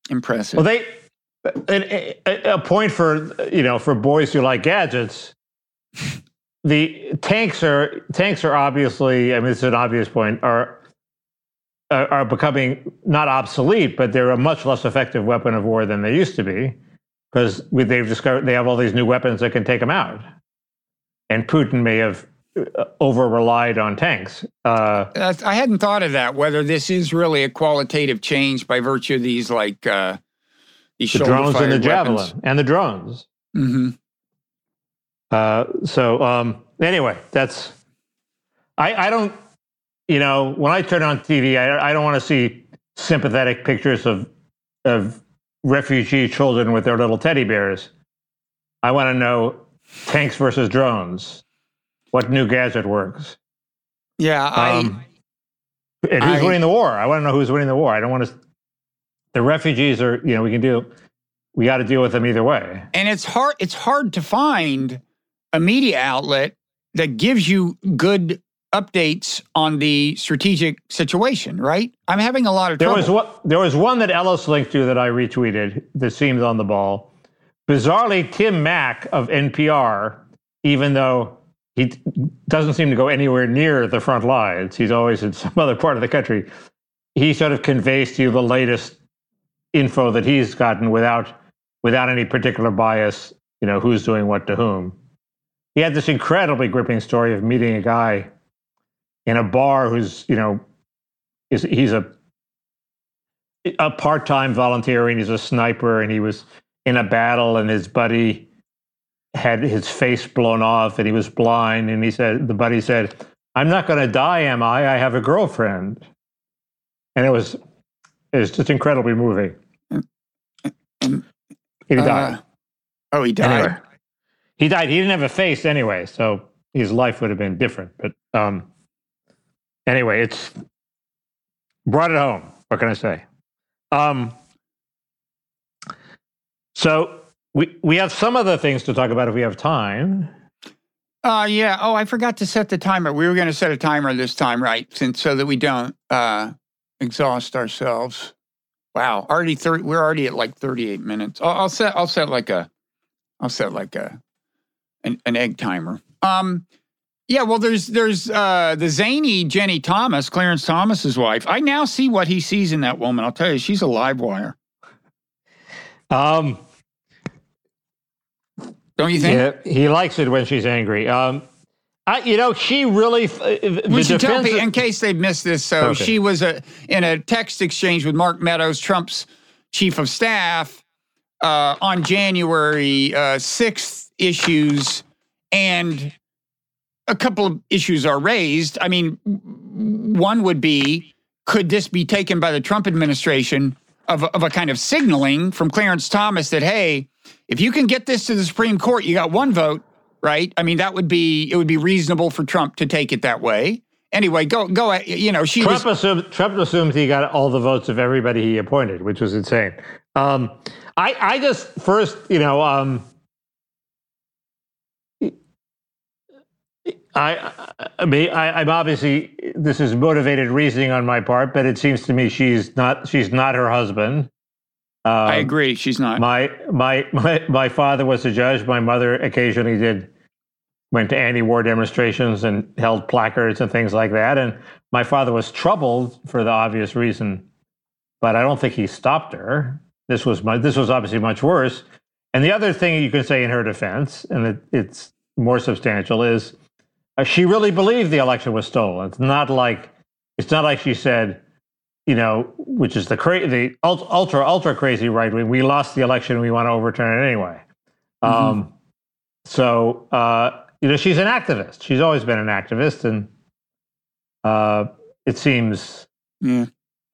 impressive. Well, they a, a, a point for you know for boys who like gadgets. The tanks are tanks are obviously. I mean, it's an obvious point. Are are becoming not obsolete, but they're a much less effective weapon of war than they used to be, because they've discovered they have all these new weapons that can take them out. And Putin may have over relied on tanks. Uh, I hadn't thought of that. Whether this is really a qualitative change by virtue of these like uh, these the drones and the javelin and the drones. hmm Uh, so um, anyway, that's I, I don't you know when I turn on TV, I, I don't want to see sympathetic pictures of of refugee children with their little teddy bears. I want to know tanks versus drones. What new gadget works? Yeah, I Um, and who's I- winning the war? I want to know who's winning the war. I don't want to. The refugees are you know we can do. We got to deal with them either way. and it's hard. It's hard to find a media outlet that gives you good updates on the strategic situation. Right? I'm having a lot of There trouble. was one. There was one that Ellis linked to that I retweeted that seemed on the ball. Bizarrely, Tim Mak of NPR, even though he doesn't seem to go anywhere near the front lines, he's always in some other part of the country. He sort of conveys to you the latest info that he's gotten without without any particular bias. You know who's doing what to whom. He had this incredibly gripping story of meeting a guy in a bar who's you know is he's a a part-time volunteer and he's a sniper and he was in a battle and his buddy had his face blown off and he was blind and he said the buddy said i'm not going to die am i i have a girlfriend and it was it was just incredibly moving And, he died uh, oh, he died. Anyway. He died he didn't have a face anyway so his life would have been different but um anyway it's brought it home what can i say um so we we have some other things to talk about if we have time Uh, yeah. Oh, I forgot to set the timer. We were going to set a timer this time, right? Since so that we don't uh, exhaust ourselves. Wow, already thirty. We're already at like thirty-eight minutes. I'll, I'll set. I'll set like a. I'll set like a, an, an egg timer. Um, yeah. Well, there's there's uh the zany Ginni Thomas, Clarence Thomas's wife. I now see what he sees in that woman. I'll tell you, she's a live wire. um Don't you think? yeah, he likes it when she's angry um I, you know she really uh, We should tell people in case they've missed this. So Okay. she was a, in a text exchange with Mark Meadows, Trump's chief of staff, uh, on January uh, 6th issues, and a couple of issues are raised. I mean, one would be could this be taken by the Trump administration of, a- of a kind of signaling from Clarence Thomas that, hey, if you can get this to the Supreme Court, you got one vote right? I mean, that would be it would be reasonable for Trump to take it that way. anyway, go go. You know, she Trump was. assumed Trump assumed he got all the votes of everybody he appointed, which was insane. Um, I I just first you know um, I I mean I, I'm obviously this is motivated reasoning on my part, but it seems to me she's not she's not her husband. Um, I agree. She's not. My my my my father was a judge. My mother occasionally did went to anti-war demonstrations and held placards and things like that. And my father was troubled for the obvious reason, but I don't think he stopped her. This was my, this was obviously much worse. And the other thing you can say in her defense, and it, it's more substantial, is she really believed the election was stolen. It's not like it's not like she said, you know, which is the cra- the ultra ultra crazy right wing. We lost the election. We want to overturn it anyway. Mm-hmm. Um, so uh, you know, she's an activist. She's always been an activist, and uh, it seems, yeah.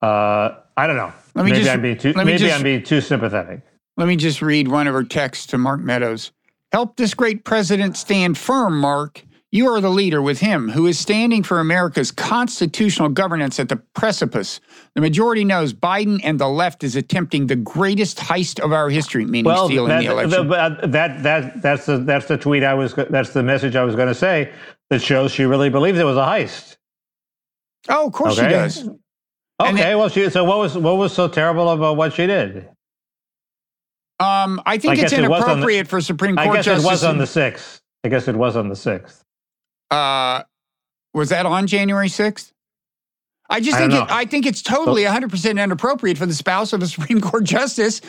uh, I don't know. Let me maybe just, I'm being too. Maybe just- I'm being too sympathetic. Let me just read one of her texts to Mark Meadows. Help this great president stand firm, Mark. You are the leader with him who is standing for America's constitutional governance at the precipice. The majority knows Biden and the left is attempting the greatest heist of our history, meaning stealing that, the election. that, that that that's the that's the tweet I was, that's the message I was going to say. That shows she really believes it was a heist. oh, of course she does. Okay, it- well, she. So what was what was so terrible about what she did? Um, I think I it's it the- inappropriate for Supreme Court I guess justice. it was on the sixth. I guess it was on the sixth. Uh, was that on January 6th? I just I think it. I think it's totally 100% inappropriate for the spouse of a Supreme Court justice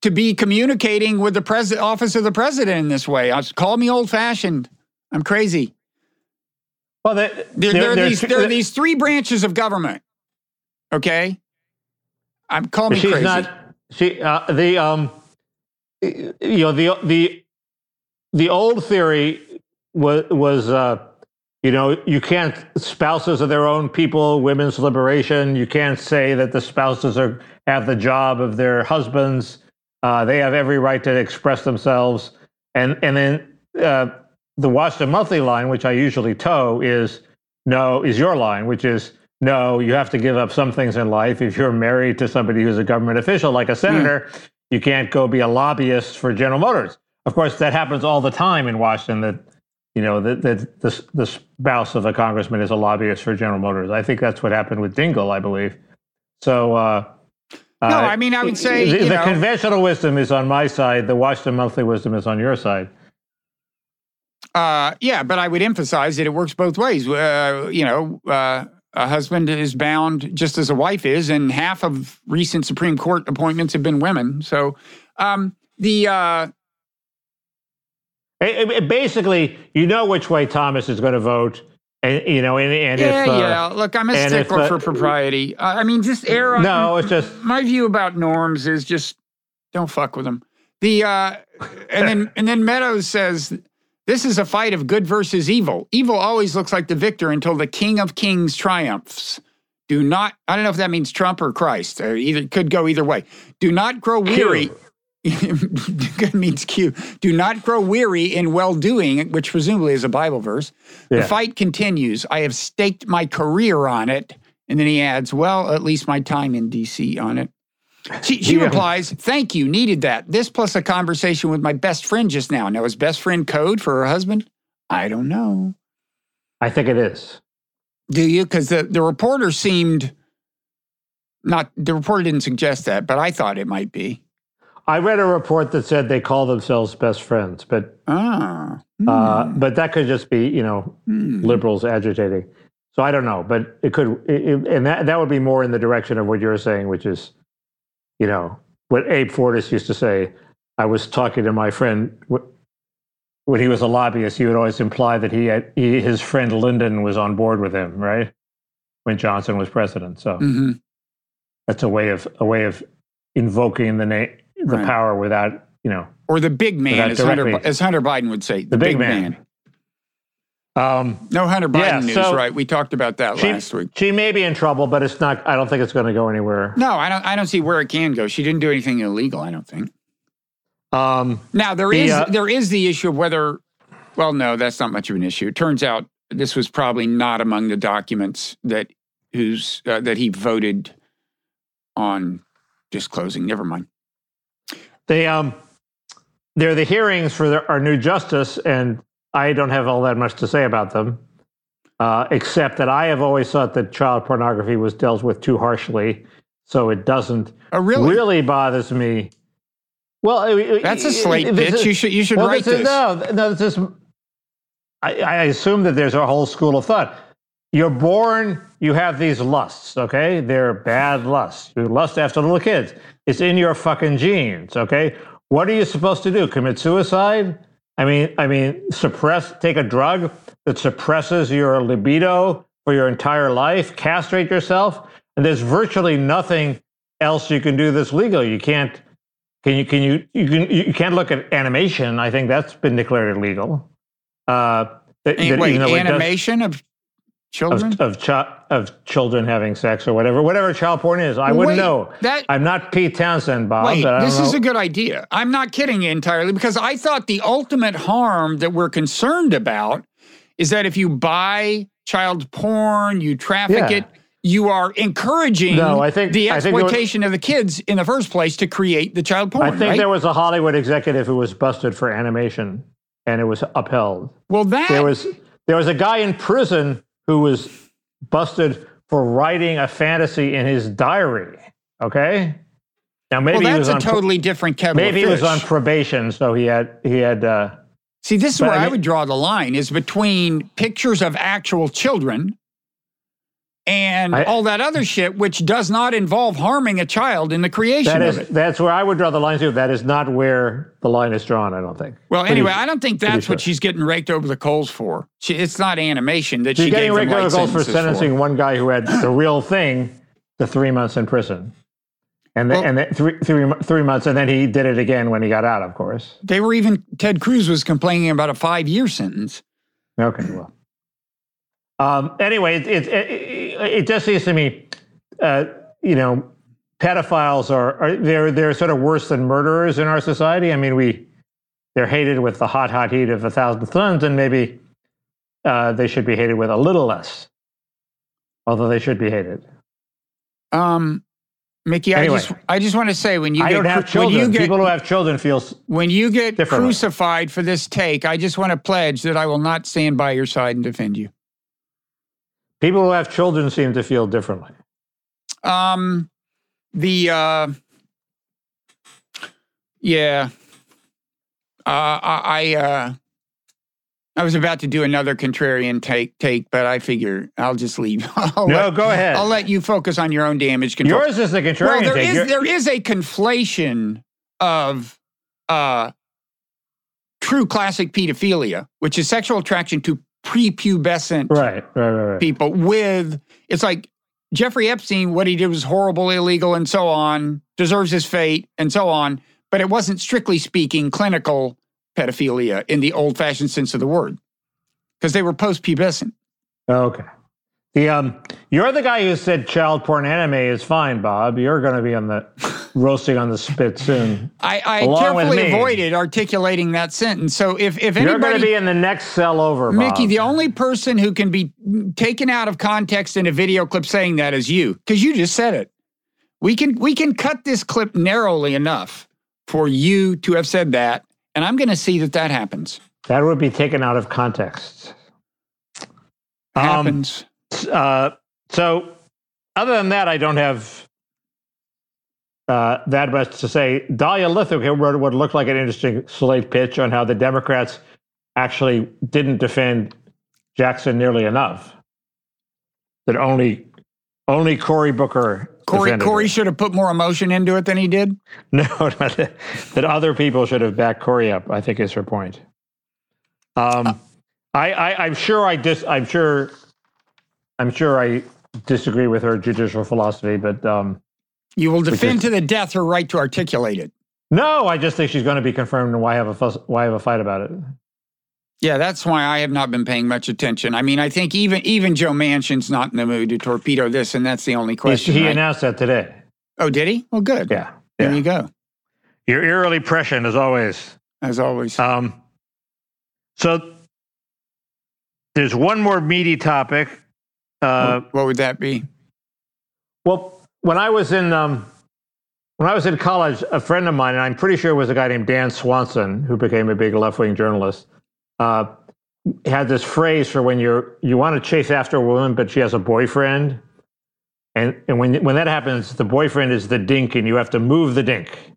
to be communicating with the president, office of the president in this way. I call me old fashioned. I'm crazy. Well, There, there, are these, there are these three branches of government. Okay, I'm call me she's crazy. not. She uh, the um, you know the the the old theory was was uh, you know you can't spouses of their own people, women's liberation. You can't say that the spouses are have the job of their husbands. Uh, they have every right to express themselves. And and then uh, the Washington Monthly line, which I usually toe, is no is your line, which is no, you have to give up some things in life. If you're married to somebody who's a government official, like a senator, you can't go be a lobbyist for General Motors. Of course, that happens all the time in Washington. That you know that that the, the spouse of a congressman is a lobbyist for General Motors. I think that's what happened with Dingell, I believe. So. Uh, No, I mean, I would say, the, the know- conventional wisdom is on my side. The Washington Monthly wisdom is on your side. Uh, yeah, but I would emphasize that it works both ways. Uh, you know, uh, a husband is bound just as a wife is, and half of recent Supreme Court appointments have been women. So um, the uh, It- it- basically, you know which way Thomas is going to vote, and you know, and, and yeah, if uh, yeah. Look, I'm a and if, stickler uh, for propriety. Uh, I mean, just err on. no, it's just my view about norms is just don't fuck with them. The uh, and then and then Meadows says this is a fight of good versus evil. Evil always looks like the victor until the King of Kings triumphs. Do not. I don't know if that means Trump or Christ. Or either could go either way. Do not grow weary. means Q. Do not grow weary in well doing, which presumably is a Bible verse. The fight continues. I have staked my career on it. And then he adds, well, at least my time in DC on it. She, she Yeah. replies, Thank you, needed that. This plus a conversation with my best friend just now. Now, is best friend code for her husband? I don't know. I think it is. Do you? Because the, the reporter seemed not, the reporter didn't suggest that, but I thought it might be. I read a report that said they call themselves best friends, but Ah. uh, but that could just be you know Hmm. liberals agitating. So I don't know, but it could, it, and that that would be more in the direction of what you're saying, which is, you know, what Abe Fortas used to say. I was talking to my friend when he was a lobbyist. He would always imply that he had he, his friend Lyndon was on board with him, right? When Johnson was president. So Mhm. that's a way of a way of invoking the name, the Right. power without you know Or the big man, as Hunter, as Hunter Biden would say. The, big man. Um, No Hunter Biden Yeah, news, so- right? We talked about that she, last week. she may be in trouble, but it's not. I don't think it's going to go anywhere. No, I don't. I don't see where it can go. She didn't do anything illegal. I don't think. Um, Now there The, is uh, there is the issue of whether. Well, no, that's not much of an issue. It turns out this was probably not among the documents that who's uh, that he voted on disclosing. Never mind. They um, they're the hearings for the, our new justice, and I don't have all that much to say about them, uh, except that I have always thought that child pornography was dealt with too harshly, so it doesn't Oh, really? really bothers me. Well, That's a slate is- You should you should well, write this this. is- no, no, this is. I, I assume that there's a whole school of thought. You're born, you have these lusts, okay? They're bad lusts. You lust after little kids. It's in your fucking genes, okay? What are you supposed to do? Commit suicide? I mean, I mean, suppress, take a drug that suppresses your libido for your entire life, castrate yourself, and there's virtually nothing else you can do that's legal. You can't. Can you? Can you? You can. You can't look at animation. I think that's been declared illegal. Uh, that- that wait, even though does- animation of children. of of, chi- of children having sex or whatever, whatever child porn is. I wouldn't Wait, know. that- I'm not Pete Townshend, Bob. Wait, but I don't this is a good idea. I'm not kidding you entirely because I thought the ultimate harm that we're concerned about is that if you buy child porn, you traffic Yeah. it, you are encouraging No, I think- the think was- exploitation of the kids in the first place to create the child porn. I think right? there was a Hollywood executive who was busted for animation, and it was upheld. well, that There was there was a guy in prison who was busted for writing a fantasy in his diary. Okay, now maybe well, he that's was a on totally different kettle maybe he was on probation, so he had he had. Uh, See, this is where I I, would draw the line is between pictures of actual children and I- all that other shit, which does not involve harming a child in the creation that of is it. that's where I would draw the line too. That is not where the line is drawn. I don't think. Well, Pretty- anyway, I don't think that's what she's getting raked over the coals for. She, it's not animation that She's she getting raked over the coals for sentencing one guy who had the real thing to three months in prison, and then, Well- and then three, three, three months, and then he did it again when he got out. Of course. They were even Ted Cruz was complaining about a five-year sentence. Okay, well. Um, anyway, it, it, it, it just seems to me, uh, you know, pedophiles are, are they're they're sort of worse than murderers in our society. I mean, we they're hated with the hot, hot heat of a thousand suns, and maybe uh, they should be hated with a little less, although they should be hated. Um, Mickey, Anyway. I just I just want to say when you I get don't have cru- when you get People who have children feel when you get crucified for this take, I just want to pledge that I will not stand by your side and defend you. People who have children seem to feel differently. Um, the uh, yeah, uh, I I, uh, I was about to do another contrarian take take, but I figure I'll just leave. I'll No, let, go ahead. I'll let you focus on your own damage control. Yours is the contrarian well, there take. Is, there is a conflation of uh, true classic pedophilia, which is sexual attraction to prepubescent right, right, right, right. people with it's like Jeffrey Epstein, what he did was horrible, illegal, and so on, deserves his fate, and so on. But it wasn't strictly speaking clinical pedophilia in the old fashioned sense of the word. Because they were post pubescent. Okay. The um, you're the guy who said child porn anime is fine, Bob. You're going to be on the roasting on the spit soon. I, I carefully avoided articulating that sentence. So if, if anybody, You're going to be in the next cell over, Bob. Mickey, the only person who can be taken out of context in a video clip saying that is you, because you just said it. We can we can cut this clip narrowly enough for you to have said that, and I'm going to see that that happens. that would be taken out of context. Um, Happens. Uh, so, other than that, I don't have uh, that much to say. Dahlia Lithwick wrote what looked like an interesting slate pitch on how the Democrats actually didn't defend Jackson nearly enough. That only only Cory Booker. Cory defended Cory should have put more emotion into it than he did. No, that, that other people should have backed Cory up. I think is her point. Um, I, I, I'm sure I dis. I'm sure. I'm sure I disagree with her judicial philosophy, but um, You will defend is- to the death her right to articulate it. no, I just think she's going to be confirmed, and why have a fuss, why have a fight about it? Yeah, that's why I have not been paying much attention. I mean, I think even even Joe Manchin's not in the mood to torpedo this, and that's the only question. he right? announced that today. oh, did he? Well, good. Yeah, There you go. You're eerily prescient as always. As always. Um, so there's one more meaty topic. Uh, what would that be? Well, when I was in um, when I was in college, a friend of mine, and I'm pretty sure it was a guy named Dan Swanson, who became a big left wing journalist, uh, had this phrase for when you're you want to chase after a woman, but she has a boyfriend, and and when when that happens, the boyfriend is the dink, and you have to move the dink.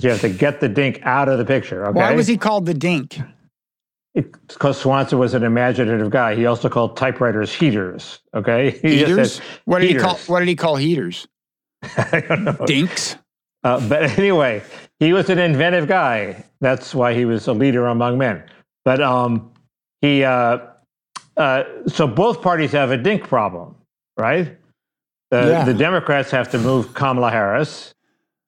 You have to get the dink out of the picture. Okay? Why was he called the dink? Because Swanson was an imaginative guy. He also called typewriters heaters. Okay, he heaters. what did heaters. he call? What did he call heaters? I don't know. Dinks. Uh, but anyway, he was an inventive guy. That's why he was a leader among men. But um, he uh, uh, so both parties have a dink problem, right? The, yeah. the Democrats have to move Kamala Harris,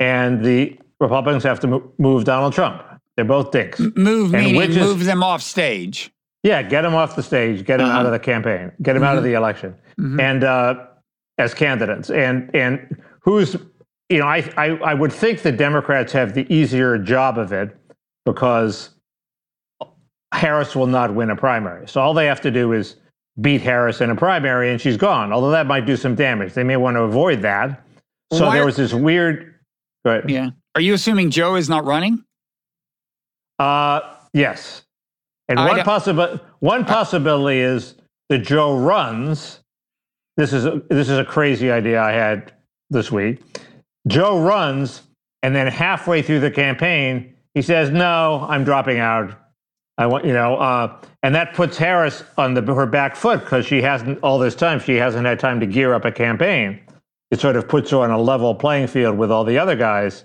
and the Republicans have to move Donald Trump. They're both dicks. Move and meaning move them off stage. Yeah, get them off the stage, get them uh-huh. out of the campaign, get them mm-hmm. out of mm-hmm. the election, mm-hmm. and uh, as candidates. And and who's you know I, I I would think the Democrats have the easier job of it because Harris will not win a primary. So all they have to do is beat Harris in a primary, and she's gone. Although that might do some damage. They may want to avoid that. So Why? there was this weird. Yeah. Are you assuming Joe is not running? Uh, yes. And one, possible, one possibility is that Joe runs. This is a, this is a crazy idea I had this week. Joe runs, and then halfway through the campaign, he says, "No, I'm dropping out. I want you know," uh, and that puts Harris on the, her back foot because she hasn't all this time. She hasn't had time to gear up a campaign. It sort of puts her on a level playing field with all the other guys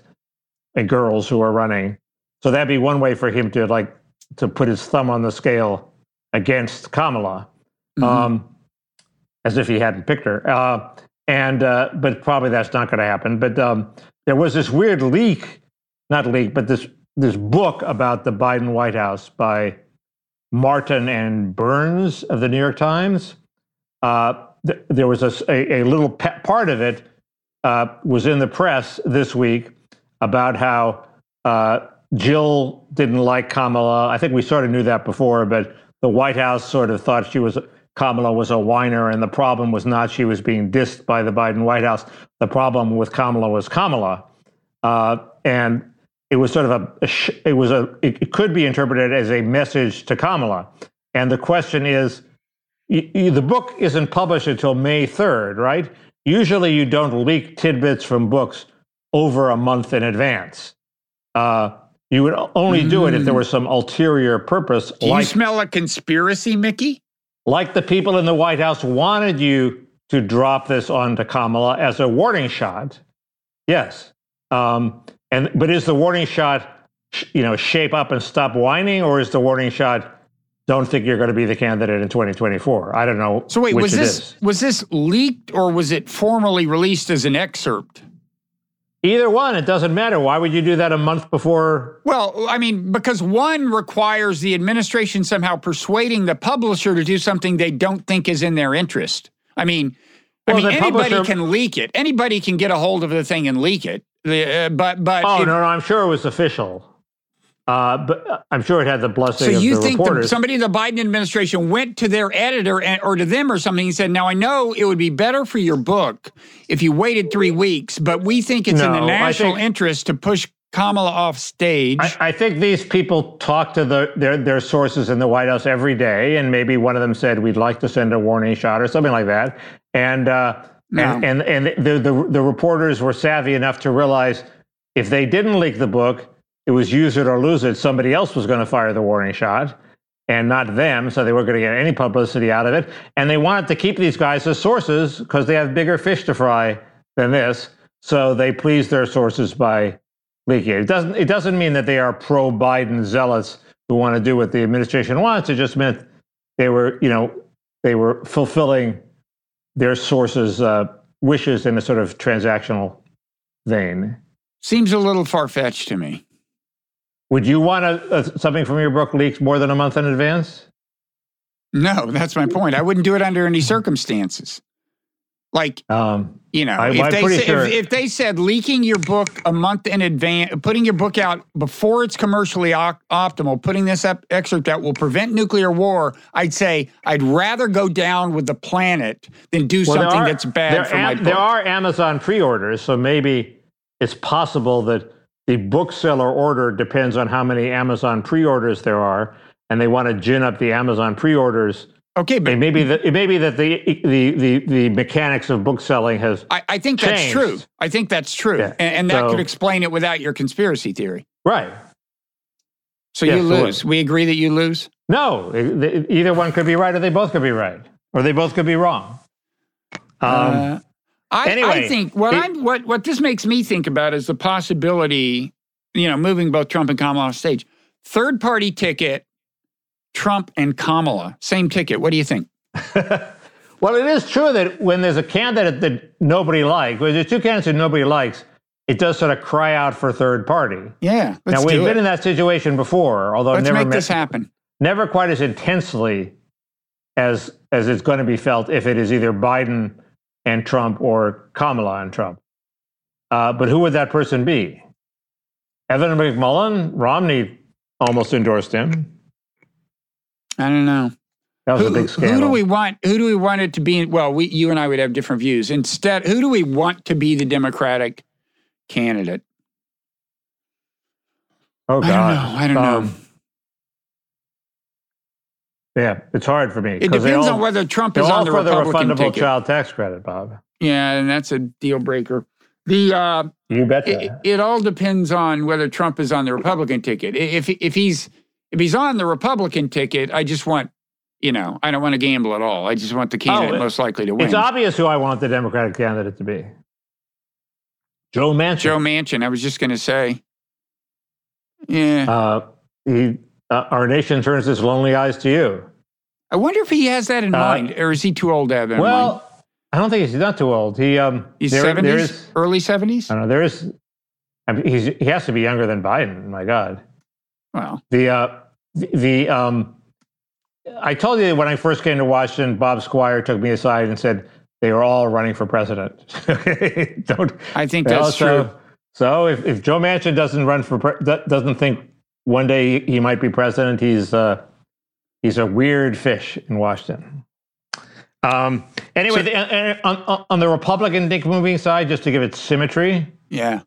and girls who are running. So that'd be one way for him to like to put his thumb on the scale against Kamala, mm-hmm. um, as if he hadn't picked her. Uh, and uh, but probably that's not going to happen. But um, there was this weird leak, not leak, but this this book about the Biden White House by Martin and Burns of the New York Times. Uh, th- there was a, a, a little part of it uh, was in the press this week about how uh, Jill didn't like Kamala. I think we sort of knew that before, but the White House sort of thought she was Kamala was a whiner, and the problem was not she was being dissed by the Biden White House. The problem with Kamala was Kamala, uh, and it was sort of a, it was a it, could be interpreted as a message to Kamala. And the question is, the book isn't published until May third, right? Usually, you don't leak tidbits from books over a month in advance. Uh, you would only do it if there mm. was some ulterior purpose. Do like, you smell a conspiracy, Mickey? Like the people in the White House wanted you to drop this onto Kamala as a warning shot. Yes. Um, and but is the warning shot, you know, shape up and stop whining, or is the warning shot, don't think you're going to be the candidate in 2024? I don't know. So wait, was this was this leaked or was it formally released as an excerpt? Either one, it doesn't matter. Why would you do that a month before? Well, I mean, because one requires the administration somehow persuading the publisher to do something they don't think is in their interest. I mean, well, I mean, anybody publisher... can leak it. Anybody can get a hold of the thing and leak it. Uh, but but oh no, no, I'm sure it was official. Uh, but I'm sure it had the blessing of the state. so you the think the, somebody in the Biden administration went to their editor and, or to them or something and said, "Now I know it would be better for your book if you waited three weeks, but we think it's no, in the national think, interest to push Kamala off stage." I, I, think these people talk to the, their their sources in the White House every day, and maybe one of them said, "We'd like to send a warning shot" or something like that, and uh, no. and and, and the, the the reporters were savvy enough to realize if they didn't leak the book it was use it or lose it. Somebody else was going to fire the warning shot and not them. So they weren't going to get any publicity out of it. And they wanted to keep these guys as sources because they have bigger fish to fry than this. So they pleased their sources by leaking it. It doesn't, it doesn't mean that they are pro Biden zealots who want to do what the administration wants. It just meant they were, you know, they were fulfilling their sources' uh, wishes in a sort of transactional vein. Seems a little far fetched to me. Would you want a, a, something from your book leaked more than a month in advance? No, that's my point. I wouldn't do it under any circumstances. Like, Um, you know, I- if, they said, sure- if, if they said leaking your book a month in advance, putting your book out before it's commercially op- optimal, putting this up, excerpt out will prevent nuclear war, I'd say I'd rather go down with the planet than do well, something are- that's bad for my book. There are Amazon pre-orders, so maybe it's possible that the bookseller order depends on how many Amazon pre-orders there are, and they want to gin up the Amazon pre-orders. okay, but It may be that it may be that the the the, the mechanics of bookselling has I, I think that's true. I think that's true. Yeah. And, and that So- could explain it without your conspiracy theory. right. So Yes, you lose. We agree that you lose? No, it- it- either one could be right, or they both could be right, or they both could be wrong. Um, Uh, I, I think what it- I'm what what this makes me think about is the possibility, you know, moving both Trump and Kamala off stage. Third party ticket, Trump and Kamala, same ticket. What do you think? well, it is true that when there's a candidate that nobody likes, when there's two candidates that nobody likes, it does sort of cry out for third party. Yeah, now we've been in that situation before, although Let's never make met- this happen. never quite as intensely as as it's going to be felt if it is either Biden and Trump or Kamala and Trump. Uh, but who would that person be? Evan McMullin, Romney almost endorsed him. I don't know. That was Who, a big scandal. who do we want? Who do we want it to be? Well, we, you and I would have different views. Instead, who do we want to be the Democratic candidate? oh I God, don't know. I don't know. Yeah, it's hard for me. It depends all- on whether Trump is on the for the Republican refundable ticket. child tax credit, Bob. Yeah, and that's a deal breaker. The uh, You betcha. it, it all depends on whether Trump is on the Republican ticket. If if he's if he's on the Republican ticket, I just want you know I don't want to gamble at all. I just want the candidate Oh, it- most likely to win. it's obvious who I want the Democratic candidate to be. Joe Manchin. Joe Manchin. I was just going to say. Yeah, Uh, he, uh, our nation turns its lonely eyes to you. I wonder if he has that in uh, mind, or is he too old to have that in mind? Well, I don't think he's not too old. He um, He's seventies, early seventies. I don't know. There is. I mean, he's he has to be younger than Biden. My God. Well, The uh, the, the um, I told you when I first came to Washington, Bob Squier took me aside and said they were all running for president. don't. I think that's so, true. So if, if Joe Manchin doesn't run for pre- doesn't think one day he might be president, he's uh, he's a weird fish in Washington. Um, anyway, So- the, uh, uh, on, on the Republican Dick moving side, just to give it symmetry, Yeah.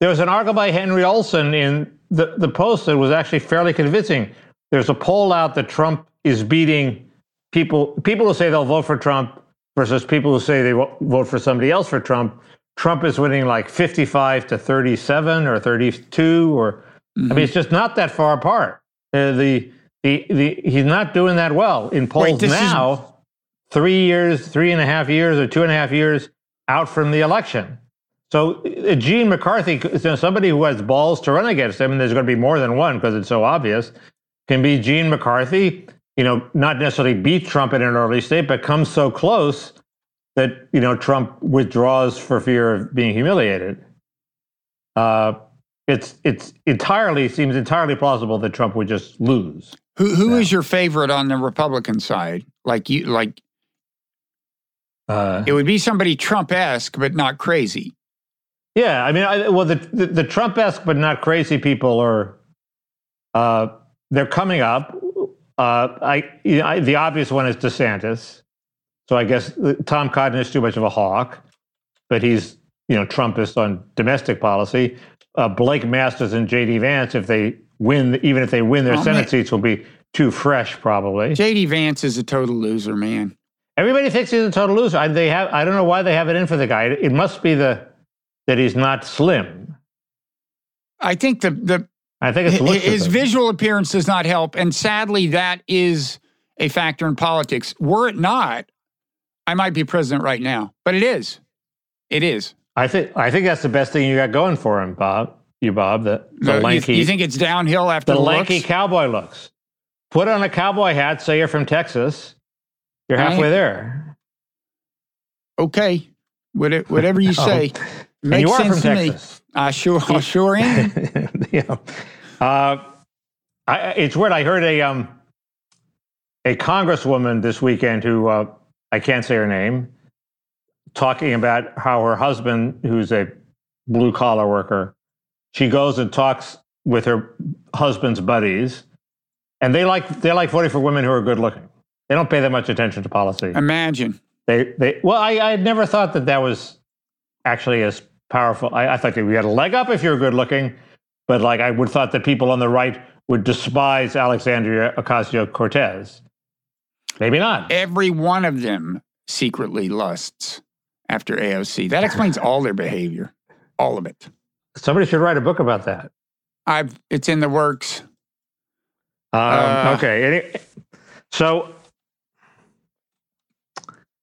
there was an article by Henry Olsen in the, the Post that was actually fairly convincing. There's a poll out that Trump is beating people people who say they'll vote for Trump versus people who say they vote for somebody else for Trump. Trump is winning like 55 to 37 or 32 or I Mhm. mean it's just not that far apart. Uh, the, the the he's not doing that well in polls is- now. Three years, three and a half years, or two and a half years out from the election. So uh, Gene McCarthy, you know, somebody who has balls to run against him, and there's going to be more than one because it's so obvious, can be Gene McCarthy. You know, not necessarily beat Trump in an early state, but comes so close that you know Trump withdraws for fear of being humiliated. Uh, it's it's entirely seems entirely plausible that Trump would just lose. Who who Yeah. is your favorite on the Republican side? Like you, like Uh, it would be somebody Trump-esque, but not crazy. Yeah, I mean, I, well, the, the the Trump-esque but not crazy people are, uh, they're coming up. Uh, I, you know, I the obvious one is DeSantis, so I guess uh, Tom Cotton is too much of a hawk, but he's you know Trumpist on domestic policy. Uh, Blake Masters and J.D. Vance, if they win, even if they win their Oh, Senate man. seats, will be too fresh probably. J.D. Vance is a total loser, man. Everybody thinks he's a total loser. I, they have. I don't know why they have it in for the guy. It must be the that he's not slim. I think the the I think it's the looks of his visual appearance does not help, and sadly, that is a factor in politics. Were it not, I might be president right now, but it is. It is. I think I think that's the best thing you got going for him, Bob. You, Bob, the, the you- lanky, You, think it's downhill after the the, lanky looks? cowboy looks. Put on a cowboy hat. Say you're from Texas. You're halfway there. Okay, What- whatever you say Oh, makes you are sense from to me. Texas. I sure, I sure am. yeah. Uh, I, it's weird. I heard a um, a congresswoman this weekend who uh, I can't say her name talking about how her husband, who's a blue collar worker, she goes and talks with her husband's buddies, and they like they like voting for women who are good looking. They don't pay that much attention to policy. Imagine. They they well, I I had never thought that that was actually as powerful. I, I thought that we had a leg up if you're good looking, but like I would thought that people on the right would despise Alexandria Ocasio Cortez. Maybe not. Every one of them secretly lusts after AOC. That explains all their behavior, all of it. Somebody should write a book about that. I've it's in the works. Um, Uh, okay. Any, so.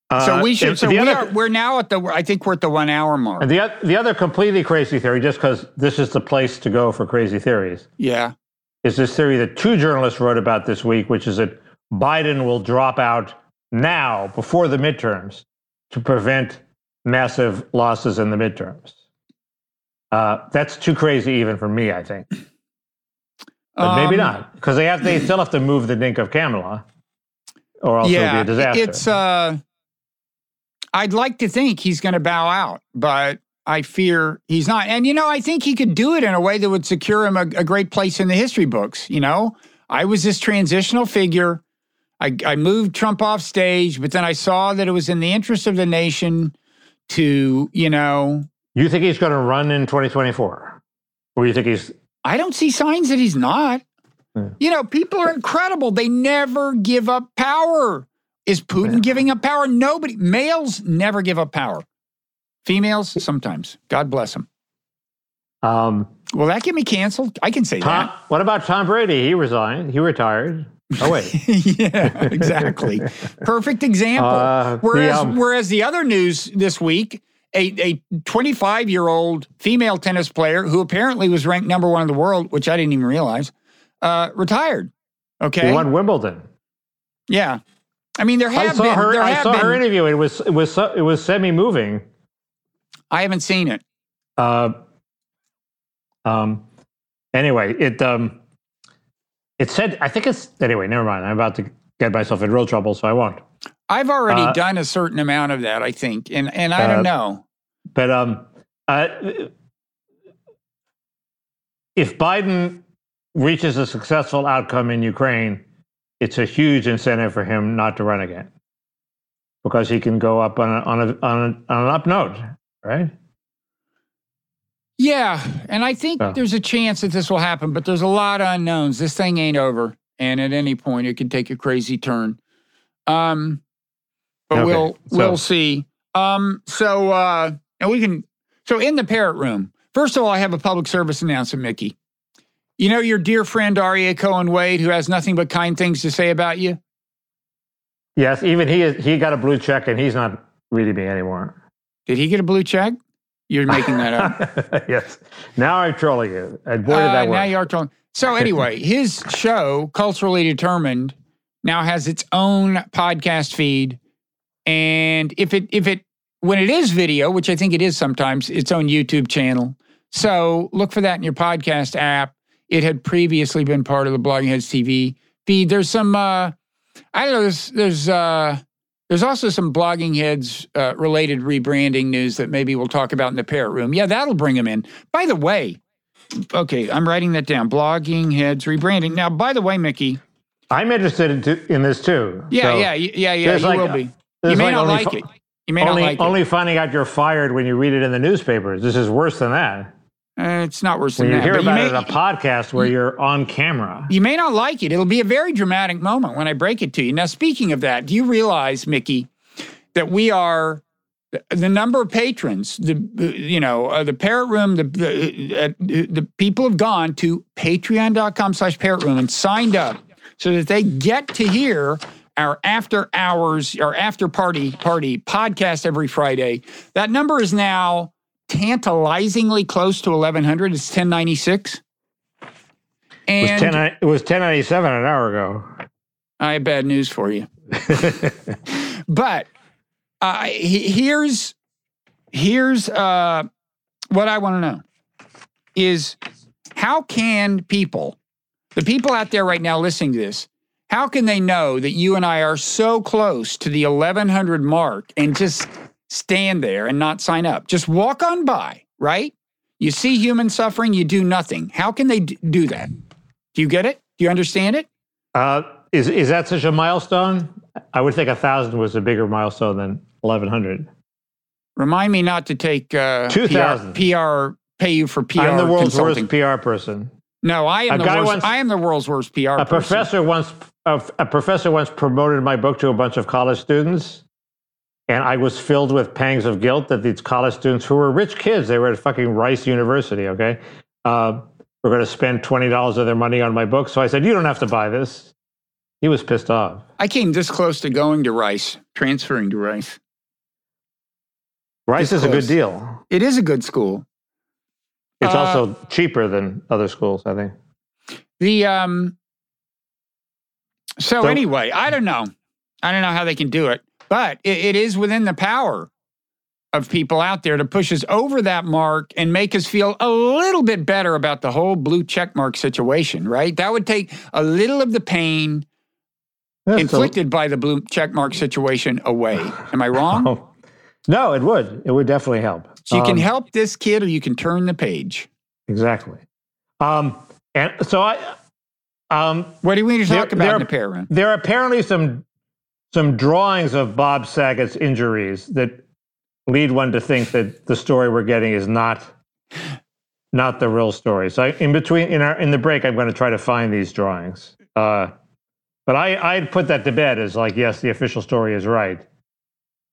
uh, So we should. So we other, are, We're now at the. I think we're at the one hour mark. And the, the other completely crazy theory, just because this is the place to go for crazy theories, Yeah. is this theory that two journalists wrote about this week, which is that Biden will drop out now before the midterms to prevent massive losses in the midterms. Uh, that's too crazy even for me, I think. But maybe Um, not, because they have they still have to move the Dink of Kamala, or else yeah, it'll be a disaster. it's. uh I'd like to think he's going to bow out, but I fear he's not. And you know, I think he could do it in a way that would secure him a, a great place in the history books. You know, I was this transitional figure. I, I moved Trump off stage, but then I saw that it was in the interest of the nation to, you know, you think he's going to run in 2024, or you think he's I don't see signs that he's not. Yeah. You know, people are incredible. They never give up power. Is Putin Yeah. giving up power? Nobody. Males never give up power. Females, sometimes. God bless them. um, Will that get me canceled? I can say Tom, what about Tom Brady? He resigned. He retired. Oh wait. yeah, exactly. Perfect example. Uh, whereas, um, whereas the other news this week, a 25 year old female tennis player who apparently was ranked number one in the world, which I didn't even realize, uh, retired. Okay. He won Wimbledon. Yeah. I mean, there I have saw been. her. I saw been, her interview. It was it was it was semi moving. I haven't seen it. Uh, um. Anyway, it um, it said. I think it's anyway. Never mind. I'm about to get myself in real trouble, so I won't. I've already Uh, done a certain amount of that, I think, and and I Uh, don't know. But um, uh, if Biden reaches a successful outcome in Ukraine, it's a huge incentive for him not to run again, because he can go up on a, on a, on, a, on an up note, right? Yeah, and I think Yeah. there's a chance that this will happen, but there's a lot of unknowns. This thing ain't over, and at any point it could take a crazy turn. Um, but Okay, we'll so- we'll see. Um, so uh, and we can. So in the parrot room, first of all, I have a public service announcement, Mickey. You know your dear friend Aryeh Cohen-Wade, who has nothing but kind things to say about you. Yes, even he is, he got a blue check and he's not reading me anymore. Did he get a blue check? You're making that up. yes. Now I'm trolling you. And boy, did Uh, that now you are trolling. So anyway, his show, Culturally Determined, now has its own podcast feed. And if it if it when it is video, which I think it is sometimes, its own YouTube channel. So look for that in your podcast app. It had previously been part of the Bloggingheads TV feed. There's some uh I don't know, there's there's uh there's also some Bloggingheads uh, related rebranding news that maybe we'll talk about in the parrot room. Yeah, that'll bring them in. By the way, okay, I'm writing that down. Bloggingheads rebranding. Now, by the way, Mickey. I'm interested in, t- in this too. Yeah, So yeah, yeah, yeah. You like- will be. You may like not like fi- it. You may only, not like it. only finding out you're fired when you read it in the newspapers. This is worse than that. Uh, it's not worse When than you that. hear but about you it in a podcast where you're on camera. you may not like it. It'll be a very dramatic moment when I break it to you. Now, speaking of that, do you realize, Mickey, that we are the number of patrons, the you know uh, the parrot room, the the, uh, the people have gone to Patreon.com/slash parrot room and signed up so that they get to hear our after hours, our after party party podcast every Friday. That number is now tantalizingly close to 1100. It's 1096. It was, 10, it was 1097 an hour ago. I have bad news for you. but uh, here's here's uh, what I want to know is how can people, the people out there right now listening to this, how can they know that you and I are so close to the 1100 mark and just stand there and not sign up. Just walk on by, right? You see human suffering, you do nothing. How can they do that? Do you get it? Do you understand it? Uh, is is that such a milestone? I would think a thousand was a bigger milestone than eleven hundred. Remind me not to take uh, 2,000. PR, PR, pay you for PR. I'm the world's worst PR person. No, I am A the worst. once- I am the world's worst PR. A person. professor once a, a professor once promoted my book to a bunch of college students, and I was filled with pangs of guilt that these college students who were rich kids, they were at fucking Rice University, okay, uh, were going to spend twenty dollars of their money on my book. So I said, "You don't have to buy this." He was pissed off. I came this close to going to Rice, transferring to Rice. Rice This is a good deal. It is a good school. It's Uh, also cheaper than other schools, I think. The um. So, So- anyway, I don't know. I don't know how they can do it, but it, it is within the power of people out there to push us over that mark and make us feel a little bit better about the whole blue check mark situation. Right? That would take a little of the pain Yeah, so- inflicted by the blue check mark situation away. Am I wrong? Oh. No, it would. It would definitely help. So you can Um, help this kid, or you can turn the page. Exactly. Um, and so I, um, What do we need to There- talk about there- in the room? there are apparently some some drawings of Bob Saget's injuries that lead one to think that the story we're getting is not not the real story. So I, in between in our in the break, I'm going to try to find these drawings. Uh, but I I'd put that to bed as like yes, the official story is right,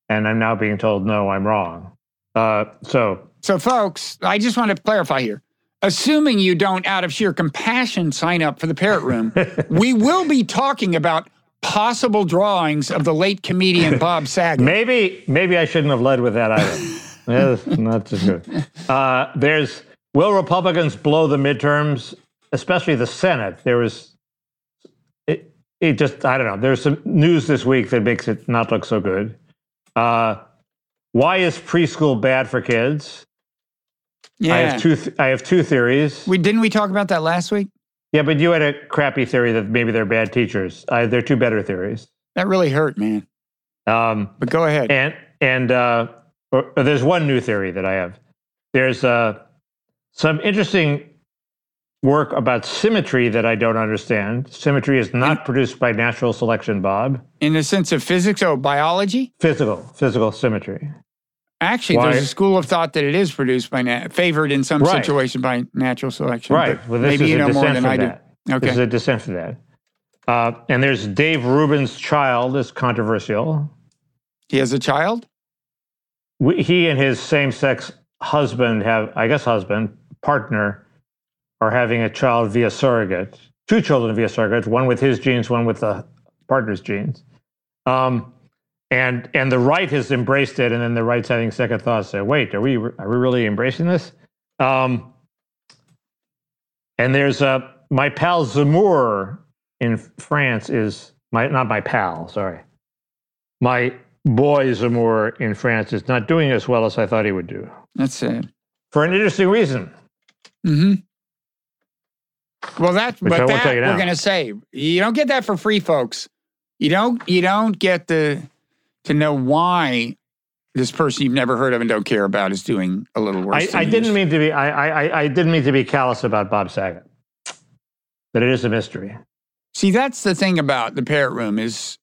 and I'm now being told no, I'm wrong. Uh, so So, folks, I just want to clarify here. Assuming you don't, out of sheer compassion, sign up for the Parrot Room, we will be talking about possible drawings of the late comedian Bob Saget. Maybe maybe I shouldn't have led with that either. That's not so good. Uh, there's will Republicans blow the midterms, especially the Senate? There was it. It just I don't know. There's some news this week that makes it not look so good. Uh, why is preschool bad for kids? yeah. I have two. Th- I have two theories. we, didn't we talk about that last week? Yeah, but you had a crappy theory that maybe they're bad teachers. There are two better theories. That really hurt, man. Um, But go ahead. And and uh, or, or there's one new theory that I have. There's uh, some interesting work about symmetry that I don't understand. Symmetry is not produced by natural selection, Bob. In the sense of physics or biology, Physical, physical symmetry. Actually, Why- there's a school of thought that it is produced by, nat- favored in some Right. situation by natural selection. Right. Well, this maybe is you a know more than I do. that. This Okay. is a dissent from that. Uh, and there's Dave Rubin's child is controversial. he has a child? we, he and his same-sex husband have, I guess, husband partner are having a child via surrogate. Two children via surrogate, one with his genes, one with the partner's genes. Um, and and the right has embraced it, and then the right's having second thoughts. Say, wait, are we are we really embracing this? Um, and there's uh, my pal Zemmour in France is my not my pal, sorry, my boy Zemmour in France is not doing as well as I thought he would do That's sad. for an interesting reason. Mm-hmm. Well, that Which but that we're gonna say you don't get that for free, folks. You don't you don't get the to know why this person you've never heard of and don't care about is doing a little worse. I, I didn't mean to be I, I I- didn't mean to be callous about Bob Saget, but it is a mystery. See, that's the thing about the parrot room is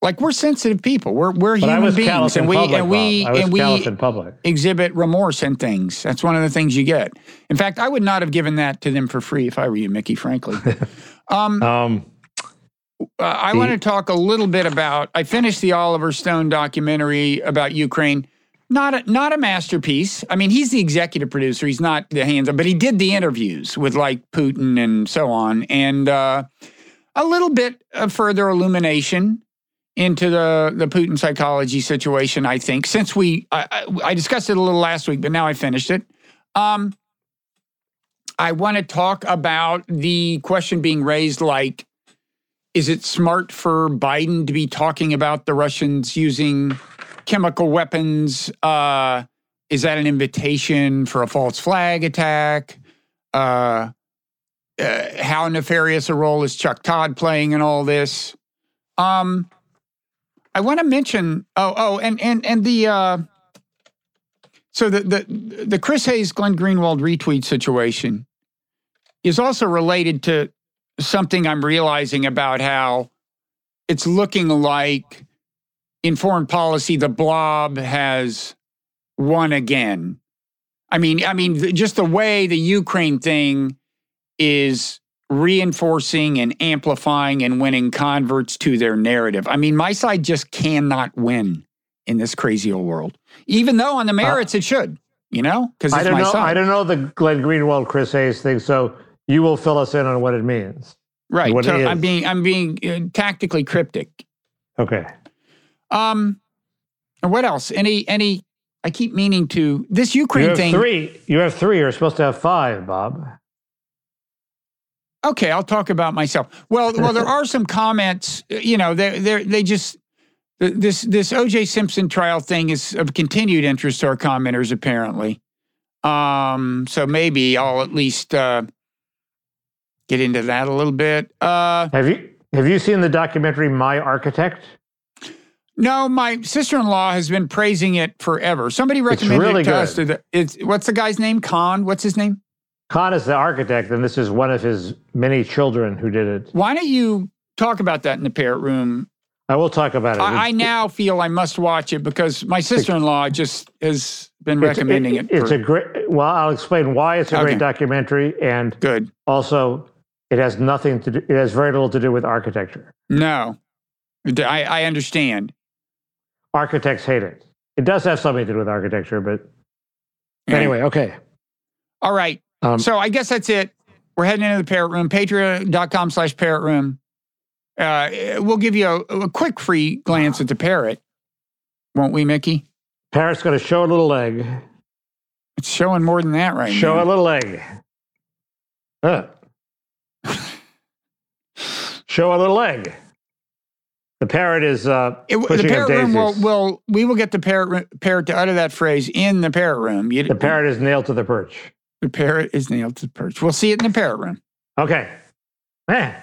like we're sensitive people. We're we're But human beings, and we public. and we and we in public. exhibit remorse and things. That's one of the things you get. In fact, I would not have given that to them for free if I were you, Mickey. Frankly. um, Um, Uh, I want to talk a little bit about. I finished the Oliver Stone documentary about Ukraine. Not a, not a masterpiece. I mean, he's the executive producer. He's not the hands on, but he did the interviews with like Putin and so on, and uh, a little bit of further illumination into the the Putin psychology situation. I think since we I, I, I discussed it a little last week, but now I finished it. Um, I want to talk about the question being raised, like is it smart for Biden to be talking about the Russians using chemical weapons? Uh, is that an invitation for a false flag attack? Uh, uh, how nefarious a role is Chuck Todd playing in all this? Um, I want to mention. Oh, oh, and and and the uh, So the the the Chris Hayes Glenn Greenwald retweet situation is also related to something I'm realizing about how it's looking like in foreign policy the blob has won again. I mean, I mean, just the way the Ukraine thing is reinforcing and amplifying and winning converts to their narrative. I mean, my side just cannot win in this crazy old world, even though on the merits uh, it should. You know, because I don't know. Side. I don't know the Glenn Greenwald, Chris Hayes thing. So you will fill us in on what it means. Right. So I'm being I'm being uh, tactically cryptic. Okay. Um, what else? Any any? I keep meaning to this Ukraine you have thing. Three. You have three. You're supposed to have five, Bob. Okay, I'll talk about myself. Well, well, there are some comments. You know, they they they just this this O.J. Simpson trial thing is of continued interest to our commenters, apparently. Um, so maybe I'll at least uh, get into that a little bit. Uh, have you have you seen the documentary My Architect? No, my sister-in-law has been praising it forever. Somebody recommended really it to good. us. To the, it's, what's the guy's name? Kahn. What's his name? Kahn is the architect, and this is one of his many children who did it. Why don't you talk about that in the parrot room? I will talk about it. I, I now feel I must watch it because my sister-in-law just has been recommending it, it. It's a great. Well, I'll explain why it's a okay. great documentary, and good. Also, it has nothing to do. It has very little to do with architecture. No, I, I understand. Architects hate it. It does have something to do with architecture, but anyway, okay. All right. Um, so I guess that's it. We're heading into the parrot room, patreon.com slash parrot room. Uh, we'll give you a, a, quick free glance at the parrot, won't we, Mickey? Parrot's going to show a little leg. It's showing more than that right show now. Show a little leg. Huh. Show a little leg. The parrot is uh, it, the parrot room will, will we will get the parrot parrot to utter that phrase in the parrot room. You, the parrot is nailed to the perch. The parrot is nailed to the perch. We'll see it in the parrot room. Okay. Man,